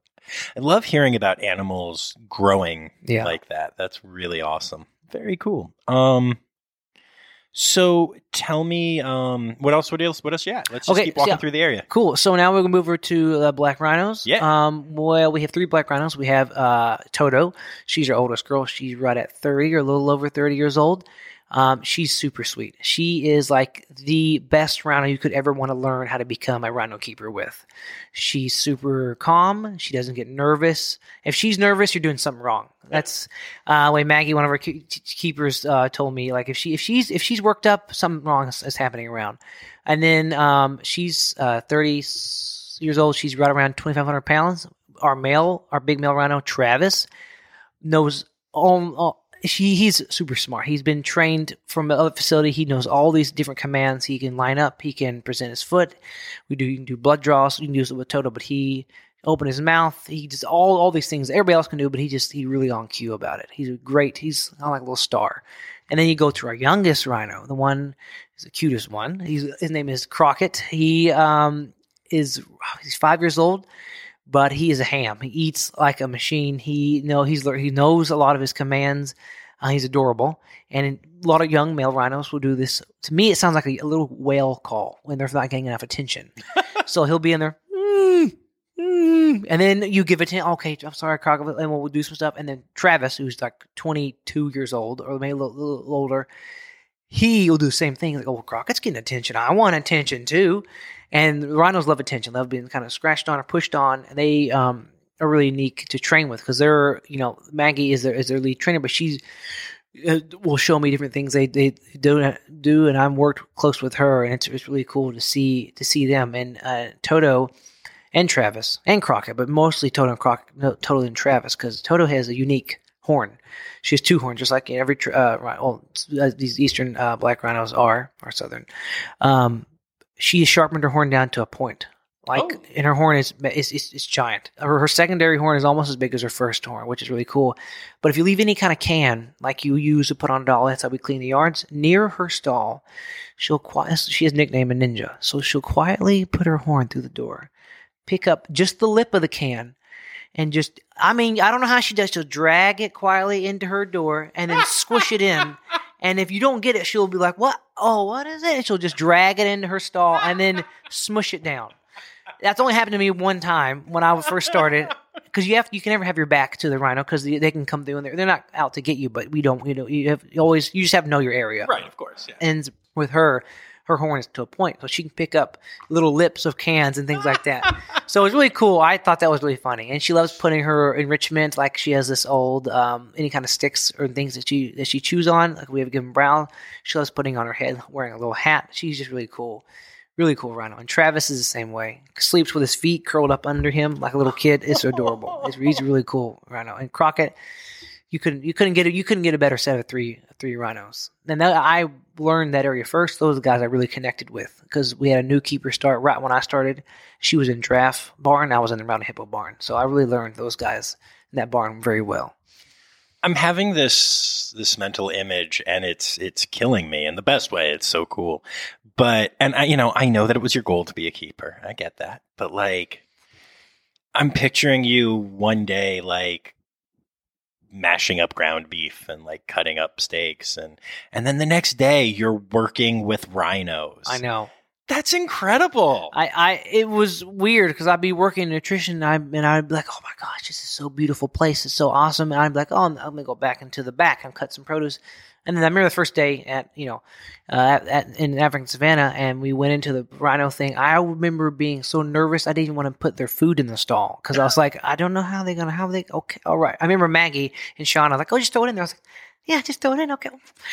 I love hearing about animals growing Yeah. like that. That's really awesome. Very cool. Um so tell me um what else what else what else yeah. Let's just Okay, keep walking so- through the area. Cool. So now we're gonna move over to uh, black rhinos. Yeah. Um. Well, we have three black rhinos. We have uh, Toto. She's our oldest girl. She's right at thirty or a little over thirty years old. Um, she's super sweet. She is like the best rhino you could ever want to learn how to become a rhino keeper with. She's super calm. She doesn't get nervous. If she's nervous, you're doing something wrong. That's uh, way Maggie, one of our keepers, uh, told me. Like if she if she's if she's worked up, something wrong is, is happening around. And then um, she's uh, 30 years old. She's right around 2,500 pounds. Our male, our big male rhino, Travis, knows all, all he he's super smart. He's been trained from another facility. He knows all these different commands. He can line up. He can present his foot. We do you can do blood draws. You can use it with Toto, but he open his mouth. He does all all these things everybody else can do, but he just he really on cue about it. He's great. He's kind of like a little star. And then you go to our youngest rhino, the one is the cutest one. He's his name is Crockett. He um is he's five years old but he is a ham. He eats like a machine. He know he's he knows a lot of his commands. Uh, he's adorable, and a lot of young male rhinos will do this. To me, it sounds like a, a little whale call when they're not getting enough attention. so he'll be in there, mm, mm, and then you give it to him. Okay, I'm sorry, crocodile, and we'll do some stuff. And then Travis, who's like 22 years old or maybe a little, little older, he will do the same thing. Like, oh, Crockett's getting attention. I want attention too. And rhinos love attention. Love being kind of scratched on or pushed on. They um, are really unique to train with because they're, you know, Maggie is their, is their lead trainer, but she's uh, will show me different things they, they do do, and I'm worked close with her, and it's, it's really cool to see to see them and uh, Toto and Travis and Crockett, but mostly Toto and Crockett, no, Toto and Travis because Toto has a unique horn. She has two horns, just like every uh, right well, these eastern uh, black rhinos are, or southern. Um, she has sharpened her horn down to a point. Like, oh. and her horn is, is, is, is giant. Her, her, secondary horn is almost as big as her first horn, which is really cool. But if you leave any kind of can, like you use to put on a doll, that's how we clean the yards, near her stall, she'll quiet, she has nickname a ninja. So she'll quietly put her horn through the door, pick up just the lip of the can, and just, I mean, I don't know how she does. She'll drag it quietly into her door and then squish it in. And if you don't get it, she'll be like, "What? Oh, what is it?" And she'll just drag it into her stall and then smush it down. That's only happened to me one time when I first started. Because you have, you can never have your back to the rhino because they, they, can come through and they're, they're not out to get you, but we don't. You know, you have you always you just have to know your area, right? Of course, yeah. And with her, her horn is to a point, so she can pick up little lips of cans and things like that. so it's really cool. I thought that was really funny, and she loves putting her enrichment. Like she has this old um, any kind of sticks or things that she that she chews on. Like we have given brown. She loves putting on her head, wearing a little hat. She's just really cool. Really cool rhino. And Travis is the same way. Sleeps with his feet curled up under him like a little kid. It's adorable. He's really cool rhino. And Crockett, you couldn't you couldn't get it you couldn't get a better set of three three rhinos. And that, I learned that area first. Those guys I really connected with because we had a new keeper start right when I started. She was in draft barn, I was in the round hippo barn. So I really learned those guys in that barn very well. I'm having this this mental image and it's it's killing me in the best way. It's so cool. But and I you know, I know that it was your goal to be a keeper. I get that. But like I'm picturing you one day like mashing up ground beef and like cutting up steaks and and then the next day you're working with rhinos. I know. That's incredible. I, I it was weird because I'd be working nutrition and, I, and I'd be like, oh my gosh, this is so beautiful place. It's so awesome. And I'd be like, oh, I'm, I'm gonna go back into the back and cut some produce. And then I remember the first day at you know uh, at, at, in African Savannah, and we went into the rhino thing. I remember being so nervous. I didn't even want to put their food in the stall because I was like, I don't know how they're gonna how they okay all right. I remember Maggie and Sean. I was like, oh, just throw it in there. I was like, yeah, just throw it in. Okay.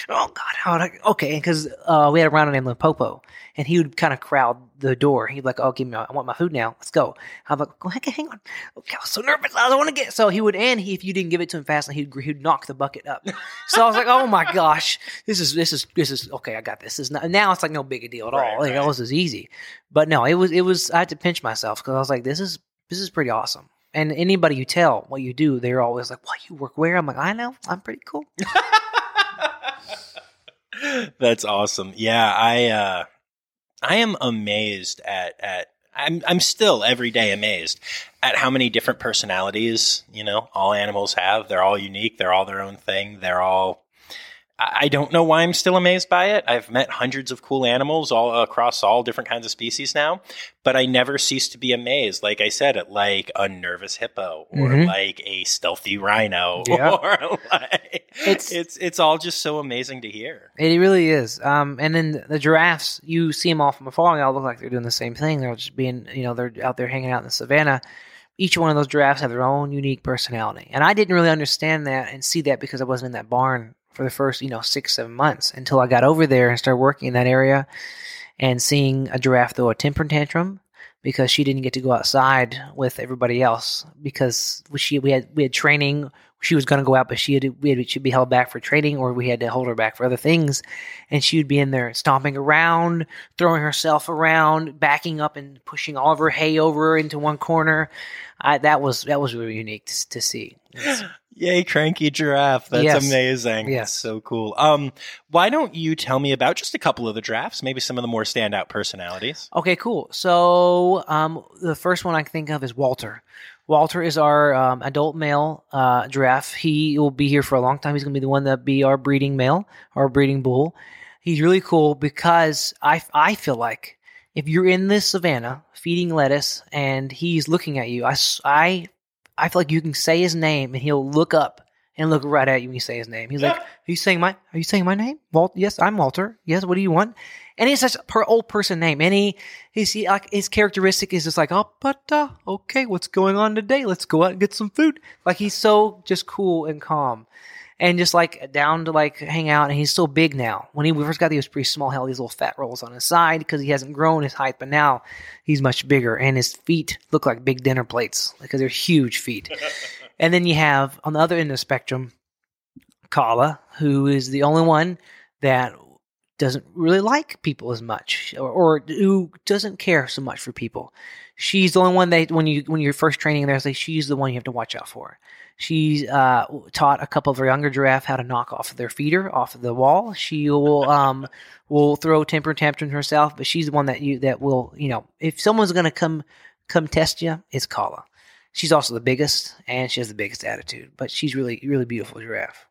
Oh God. Okay. Because uh, we had a rhino named Limpopo, and he would kind of crowd the door. He'd be like, "Oh, give me, I want my food now. Let's go." I'm like, "Go ahead, hang on." Okay, I was so nervous. I don't want to get. So he would, and he, if you didn't give it to him fast, he'd he'd knock the bucket up. So I was like, "Oh my gosh, this is this is this is okay. I got this. this is not, now it's like no big a deal at right, all. Like, right. this is easy." But no, it was it was. I had to pinch myself because I was like, "This is this is pretty awesome." And anybody you tell what you do, they're always like, "What you work where?" I'm like, "I know. I'm pretty cool." That's awesome. Yeah, I uh I am amazed at at I'm I'm still every day amazed at how many different personalities, you know, all animals have. They're all unique, they're all their own thing. They're all I don't know why I'm still amazed by it. I've met hundreds of cool animals all across all different kinds of species now, but I never cease to be amazed. Like I said, at like a nervous hippo or Mhm. like a stealthy rhino Yeah. or like It's- it's it's all just so amazing to hear. It really is. Um, and then the giraffes, you see them all from afar, and they all look like they're doing the same thing. They're just being, you know, they're out there hanging out in the savannah. Each one of those giraffes have their own unique personality, and I didn't really understand that and see that because I wasn't in that barn for the first, you know, six seven months until I got over there and started working in that area and seeing a giraffe throw a temper tantrum because she didn't get to go outside with everybody else because she we had we had training. She was going to go out, but she had we had she'd be held back for training, or we had to hold her back for other things. And she would be in there stomping around, throwing herself around, backing up and pushing all of her hay over into one corner. I, that was that was really unique to, to see. It's- Yay, cranky giraffe. That's Yes. amazing. Yes. That's so cool. Um, why don't you tell me about just a couple of the drafts, maybe some of the more standout personalities? Okay, cool. So um, the first one I can think of is Walter. Walter is our um, adult male uh, giraffe. He will be here for a long time. He's going to be the one that be our breeding male, our breeding bull. He's really cool because I I feel like if you're in this savannah feeding lettuce and he's looking at you, I I I feel like you can say his name and he'll look up and look right at you when you say his name. He's like, "Are you saying my Are you saying my name? Walt? Yes, I'm Walter. Yes. What do you want?" And he's such a per old person name, and he he's he, like his characteristic is just like, "Oh, but uh, okay, what's going on today? Let's go out and get some food." Like he's so just cool and calm. And just like down to like hang out, and he's so big now. When he first got, there, he was pretty small. He had these little fat rolls on his side because he hasn't grown his height. But now he's much bigger, and his feet look like big dinner plates because they're huge feet. and then you have on the other end of the spectrum, Kala, who is the only one that doesn't really like people as much, or, or who doesn't care so much for people. She's the only one that when you when you're first training there, say she's the one you have to watch out for. She's uh, taught a couple of her younger giraffe how to knock off their feeder off of the wall. She will um, will throw temper tantrums herself, but she's the one that you that will you know if someone's gonna come come test you, it's Kala. She's also the biggest, and she has the biggest attitude. But she's really really beautiful giraffe.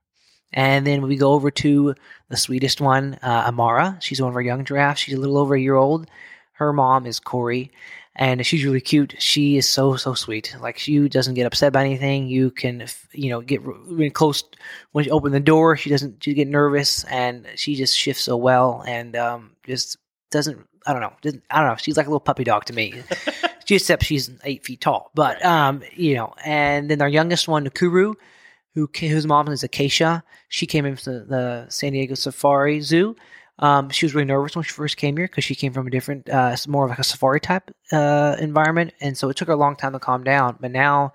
And then we go over to the sweetest one, uh, Amara. She's one of our young giraffes. She's a little over a year old. Her mom is Corey, and she's really cute. She is so so sweet. Like she doesn't get upset by anything. You can you know get really close when you open the door. She doesn't she get nervous, and she just shifts so well, and um, just doesn't. I don't know. Doesn't, I don't know. She's like a little puppy dog to me. she except she's eight feet tall. But um, you know, and then our youngest one, Nakuru, who whose mom is Acacia. She came in from the, the San Diego Safari Zoo. Um, she was really nervous when she first came here because she came from a different, uh, more of like a safari type uh, environment, and so it took her a long time to calm down. But now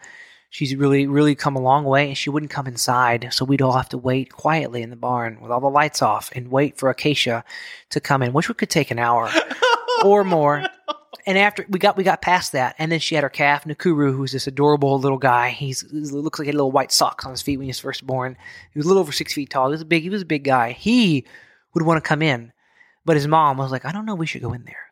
she's really, really come a long way, and she wouldn't come inside, so we'd all have to wait quietly in the barn with all the lights off and wait for Acacia to come in, which could take an hour or more. And after we got we got past that, and then she had her calf Nakuru, who's this adorable little guy. He's he looks like he had little white socks on his feet when he was first born. He was a little over six feet tall. He was a big he was a big guy. He would want to come in, but his mom was like, "I don't know, we should go in there."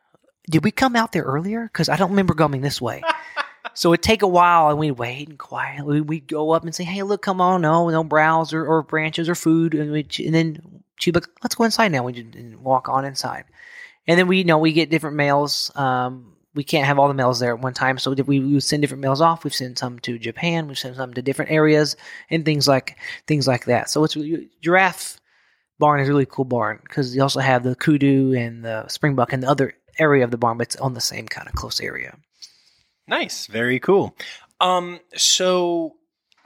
Did we come out there earlier? Because I don't remember coming this way. so it'd take a while, and we'd wait and quietly we'd go up and say, "Hey, look, come on, no, no browse or, or branches or food," and, and then she'd be like, "Let's go inside now." We'd walk on inside. And then we you know we get different mails. Um, we can't have all the mails there at one time, so we we send different mails off. We've sent some to Japan. We've sent some to different areas and things like things like that. So it's giraffe barn is a really cool barn because you also have the kudu and the springbuck and the other area of the barn, but it's on the same kind of close area. Nice, very cool. Um, so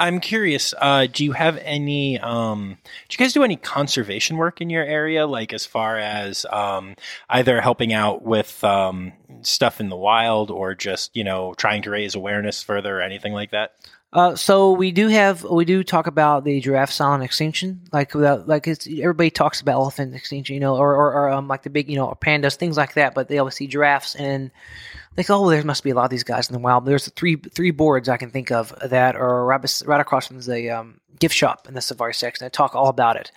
I'm curious. Uh, do you have any? Um, do you guys do any conservation work in your area? Like as far as um, either helping out with um, stuff in the wild, or just you know trying to raise awareness further, or anything like that? Uh, so we do have we do talk about the giraffe silent extinction, like without, like it's, everybody talks about elephant extinction, you know, or, or, or um, like the big you know pandas, things like that. But they always see giraffes and go, oh, there must be a lot of these guys in the wild. There's three three boards I can think of that are right, right across from the um, gift shop in the safari section that talk all about it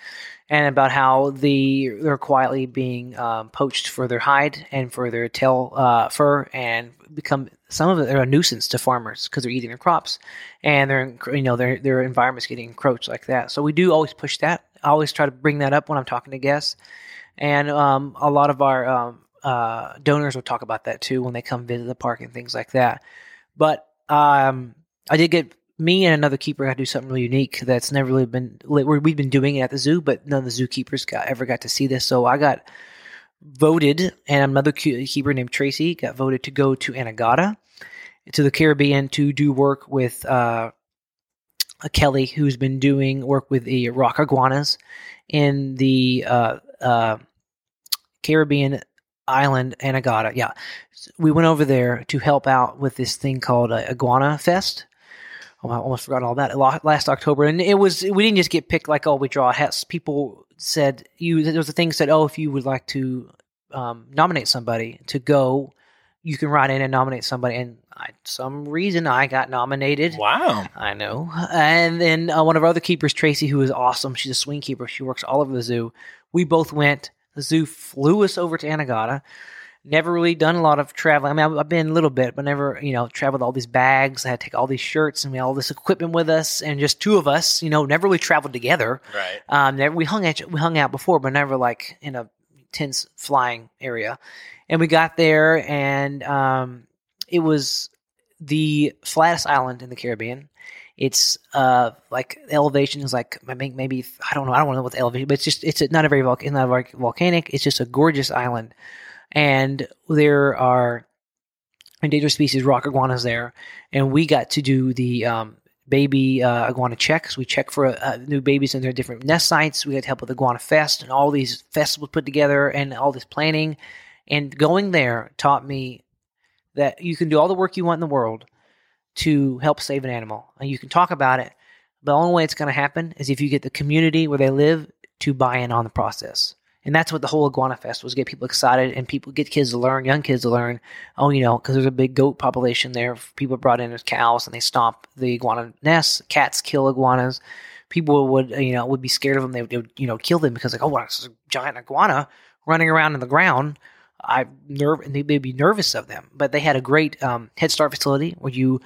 and about how the they're quietly being um, poached for their hide and for their tail uh, fur and become some of it are a nuisance to farmers because they're eating their crops and their you know their their environment's getting encroached like that. So we do always push that I always try to bring that up when I'm talking to guests, and um, a lot of our um, uh, donors will talk about that too when they come visit the park and things like that. But um, I did get me and another keeper had to do something really unique that's never really been we've been doing it at the zoo, but none of the zookeepers got ever got to see this. So I got voted, and another keeper named Tracy got voted to go to Anegada, to the Caribbean, to do work with uh, Kelly, who's been doing work with the rock iguanas in the uh, uh, Caribbean island Anegada. Yeah, we went over there to help out with this thing called uh, Iguana Fest. Oh, I almost forgot all that last October, and it was we didn't just get picked like oh we draw hats. People said you there was a thing said oh if you would like to um, nominate somebody to go, you can write in and nominate somebody, and I, some reason I got nominated. Wow, I know. And then uh, one of our other keepers, Tracy, who is awesome. She's a swing keeper. She works all over the zoo. We both went. The zoo flew us over to Anegada never really done a lot of traveling. I mean, I've been a little bit, but never, you know, traveled all these bags. I had to take all these shirts and we had all this equipment with us, and just two of us, you know, never really traveled together. Right. Um, never, we hung out, we hung out before, but never like in a tense flying area. And we got there, and um, it was the flattest island in the Caribbean. It's uh like elevation is like I think maybe I don't know I don't know what the elevation, but it's just it's not a very volcanic, not very volcanic. It's just a gorgeous island and there are endangered species rock iguanas there, and we got to do the um, baby uh, iguana checks. We check for uh, new babies in their different nest sites. We had help with Iguana Fest and all these festivals put together and all this planning. And going there taught me that you can do all the work you want in the world to help save an animal, and you can talk about it. But the only way it's going to happen is if you get the community where they live to buy in on the process. And that's what the whole Iguana Fest was get people excited and people get kids to learn, young kids to learn. Oh, you know, because there's a big goat population there. People brought in as cows and they stomp the iguana nests. Cats kill iguanas. People would, you know, would be scared of them. They would, you know, kill them because like, oh, wow, it's a giant iguana running around in the ground. I nerve and they'd be nervous of them. But they had a great um, Head Start facility where you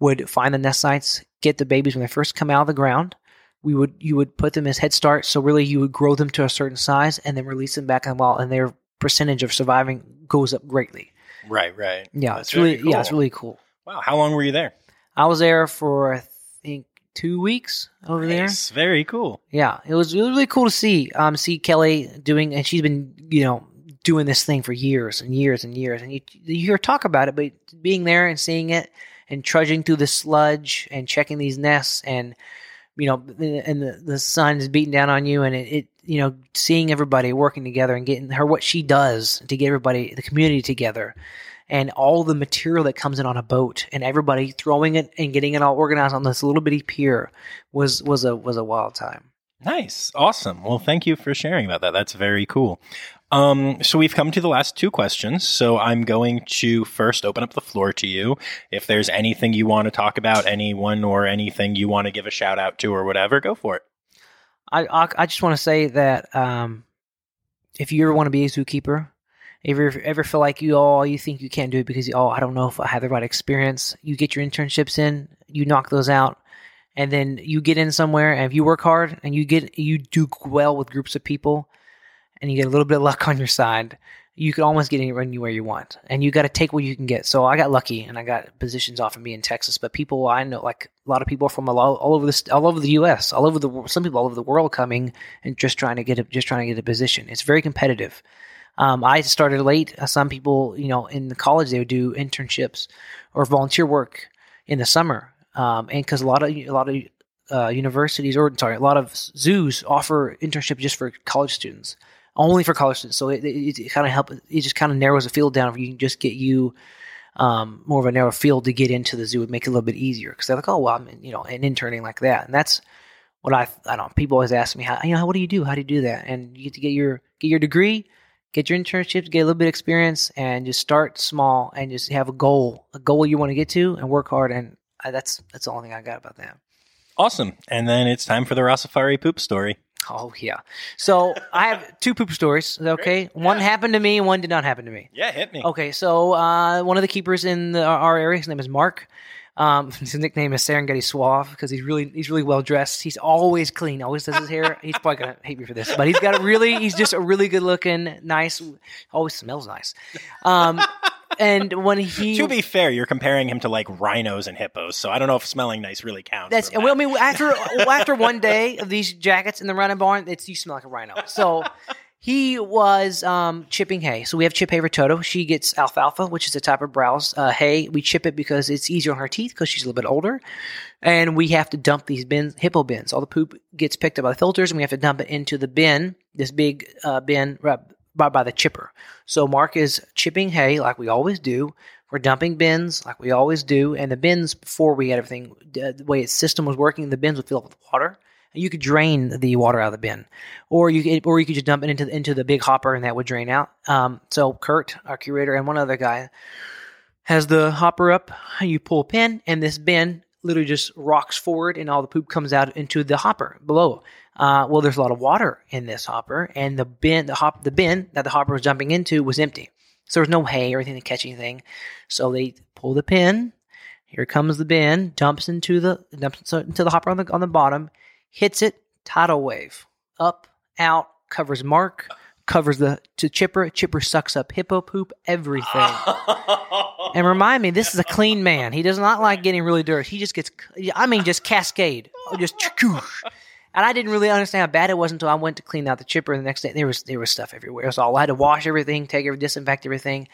would find the nest sites, get the babies when they first come out of the ground we would you would put them as head start. So really, you would grow them to a certain size and then release them back in the wild, and their percentage of surviving goes up greatly. Right, right. Yeah, That's it's really cool. yeah, it's really cool. Wow, how long were you there? I was there for I think two weeks over nice. there. Very cool. Yeah, it was really, really cool to see um see Kelly doing, and she's been you know doing this thing for years and years and years, and you you hear talk about it, but being there and seeing it and trudging through the sludge and checking these nests and you know, and the, the sun is beating down on you, and it, it, you know, seeing everybody working together and getting her what she does to get everybody, the community together, and all the material that comes in on a boat, and everybody throwing it and getting it all organized on this little bitty pier was was a was a wild time. Nice, awesome. Well, thank you for sharing about that. That's very cool. Um, so we've come to the last two questions. So I'm going to first open up the floor to you. If there's anything you want to talk about, anyone or anything you want to give a shout out to or whatever, go for it. I I, I just want to say that um, if you ever want to be a zookeeper, if you ever feel like you all you think you can't do it because oh I don't know if I have the right experience, you get your internships in, you knock those out, and then you get in somewhere and if you work hard and you get you do well with groups of people and you get a little bit of luck on your side, you can almost get anywhere you want. And you got to take what you can get. So I got lucky and I got positions off of me in Texas. But people I know, like a lot of people from all, all over this, all over the U.S., all over the some people all over the world coming and just trying to get a, just trying to get a position. It's very competitive. Um, I started late. Uh, some people, you know, in the college they would do internships or volunteer work in the summer, um, and because a lot of a lot of uh, universities or sorry, a lot of zoos offer internships just for college students only for college students. So it, it, it kind of help. It just kind of narrows the field down. If you can just get you um, more of a narrow field to get into the zoo, would make it a little bit easier because they're like, oh well, I'm you know an interning like that, and that's what I I don't. People always ask me how you know what do you do? How do you do that? And you get to get your get your degree, get your internships, get a little bit of experience, and just start small and just have a goal, a goal you want to get to, and work hard. And I, that's that's the only thing I got about that. Awesome. And then it's time for the Rossafari poop story. Oh yeah. So I have two poop stories. Okay, yeah. one happened to me, and one did not happen to me. Yeah, hit me. Okay, so uh, one of the keepers in the, our area, his name is Mark. Um, his nickname is Serengeti Suave because he's really he's really well dressed. He's always clean. Always does his hair. He's probably gonna hate me for this, but he's got a really he's just a really good looking, nice. Always smells nice. Um, and when he To be fair, you're comparing him to like rhinos and hippos, so I don't know if smelling nice really counts. That's well, I mean, after after one day of these jackets in the running barn, it's you smell like a rhino. So he was um, chipping hay. So we have chip hay for Toto. She gets alfalfa, which is a type of browse uh, hay. We chip it because it's easier on her teeth because she's a little bit older, and we have to dump these bins, hippo bins. All the poop gets picked up by the filters, and we have to dump it into the bin, this big uh, bin by, by the chipper. So Mark is chipping hay like we always do. We're dumping bins like we always do, and the bins before we had everything uh, the way its system was working, the bins would fill up with water. And you could drain the water out of the bin, or you could, or you could just dump it into the, into the big hopper, and that would drain out. Um, so Kurt, our curator, and one other guy has the hopper up. You pull a pin, and this bin literally just rocks forward, and all the poop comes out into the hopper below. Uh, well, there's a lot of water in this hopper, and the bin, the hop, the bin that the hopper was jumping into was empty. So there's no hay or anything to catch anything. So they pull the pin. Here comes the bin, dumps into the dumps into the hopper on the on the bottom, hits it, tidal wave, up, out, covers Mark, covers the to Chipper. Chipper sucks up hippo poop, everything. And remind me, this is a clean man. He does not like getting really dirty. He just gets, I mean, just cascade, just. And I didn't really understand how bad it was until I went to clean out the chipper. the next day, there was there was stuff everywhere. So I had to wash everything, take every, disinfect everything.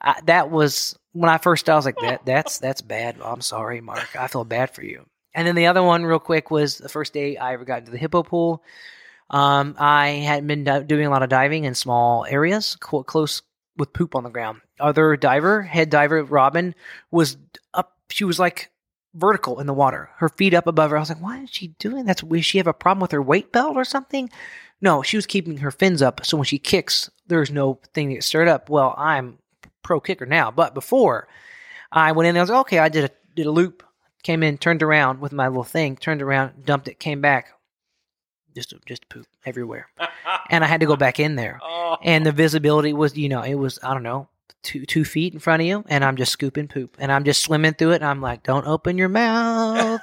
I, that was when I first. I was like, that that's that's bad. I'm sorry, Mark. I feel bad for you. And then the other one, real quick, was the first day I ever got into the hippo pool. Um, I had been doing a lot of diving in small areas, co- close with poop on the ground. Other diver, head diver Robin, was up. She was like vertical in the water, her feet up above her. I was like, why is she doing that? Does she have a problem with her weight belt or something? No, she was keeping her fins up, so when she kicks, there's no thing to get stirred up. Well, I'm pro kicker now, but before I went in I was like, okay, I did a did a loop, came in, turned around with my little thing, turned around, dumped it, came back, just just poop everywhere, and I had to go back in there, Oh. and the visibility was, you know, it was I don't know. Two two feet in front of you, and I'm just scooping poop, and I'm just swimming through it, and I'm like, "Don't open your mouth."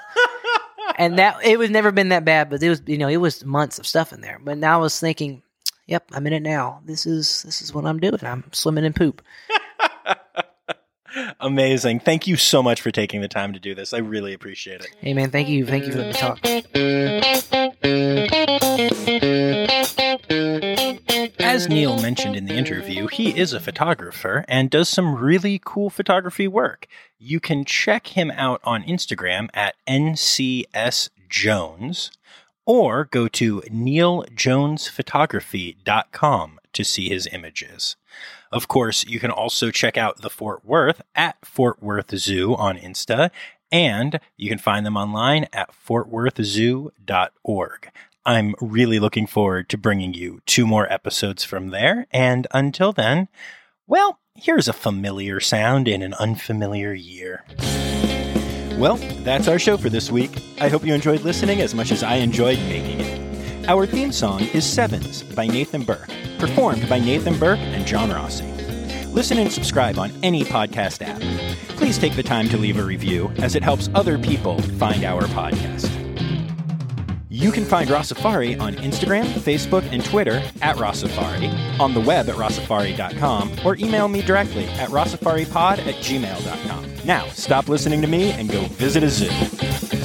and that it was never been that bad, but it was you know it was months of stuff in there. But now I was thinking, "Yep, I'm in it now. This is this is what I'm doing. I'm swimming in poop." Amazing. Thank you so much for taking the time to do this. I really appreciate it. Hey man, thank you, thank you for the talk. As Neil mentioned in the interview, he is a photographer and does some really cool photography work. You can check him out on Instagram at ncsjones or go to neiljonesphotography.com to see his images. Of course, you can also check out the Fort Worth at Fort Worth Zoo on Insta, and you can find them online at fortworthzoo.org. I'm really looking forward to bringing you two more episodes from there, and until then, well, here's a familiar sound in an unfamiliar year. Well, that's our show for this week. I hope you enjoyed listening as much as I enjoyed making it. Our theme song is Sevens by Nathan Burke, performed by Nathan Burke and John Rossi. Listen and subscribe on any podcast app. Please take the time to leave a review as it helps other people find our podcast. You can find Rossafari on Instagram, Facebook, and Twitter at Rossafari, on the web at rossafari.com, or email me directly at rossafaripod at gmail.com. Now, stop listening to me and go visit a zoo.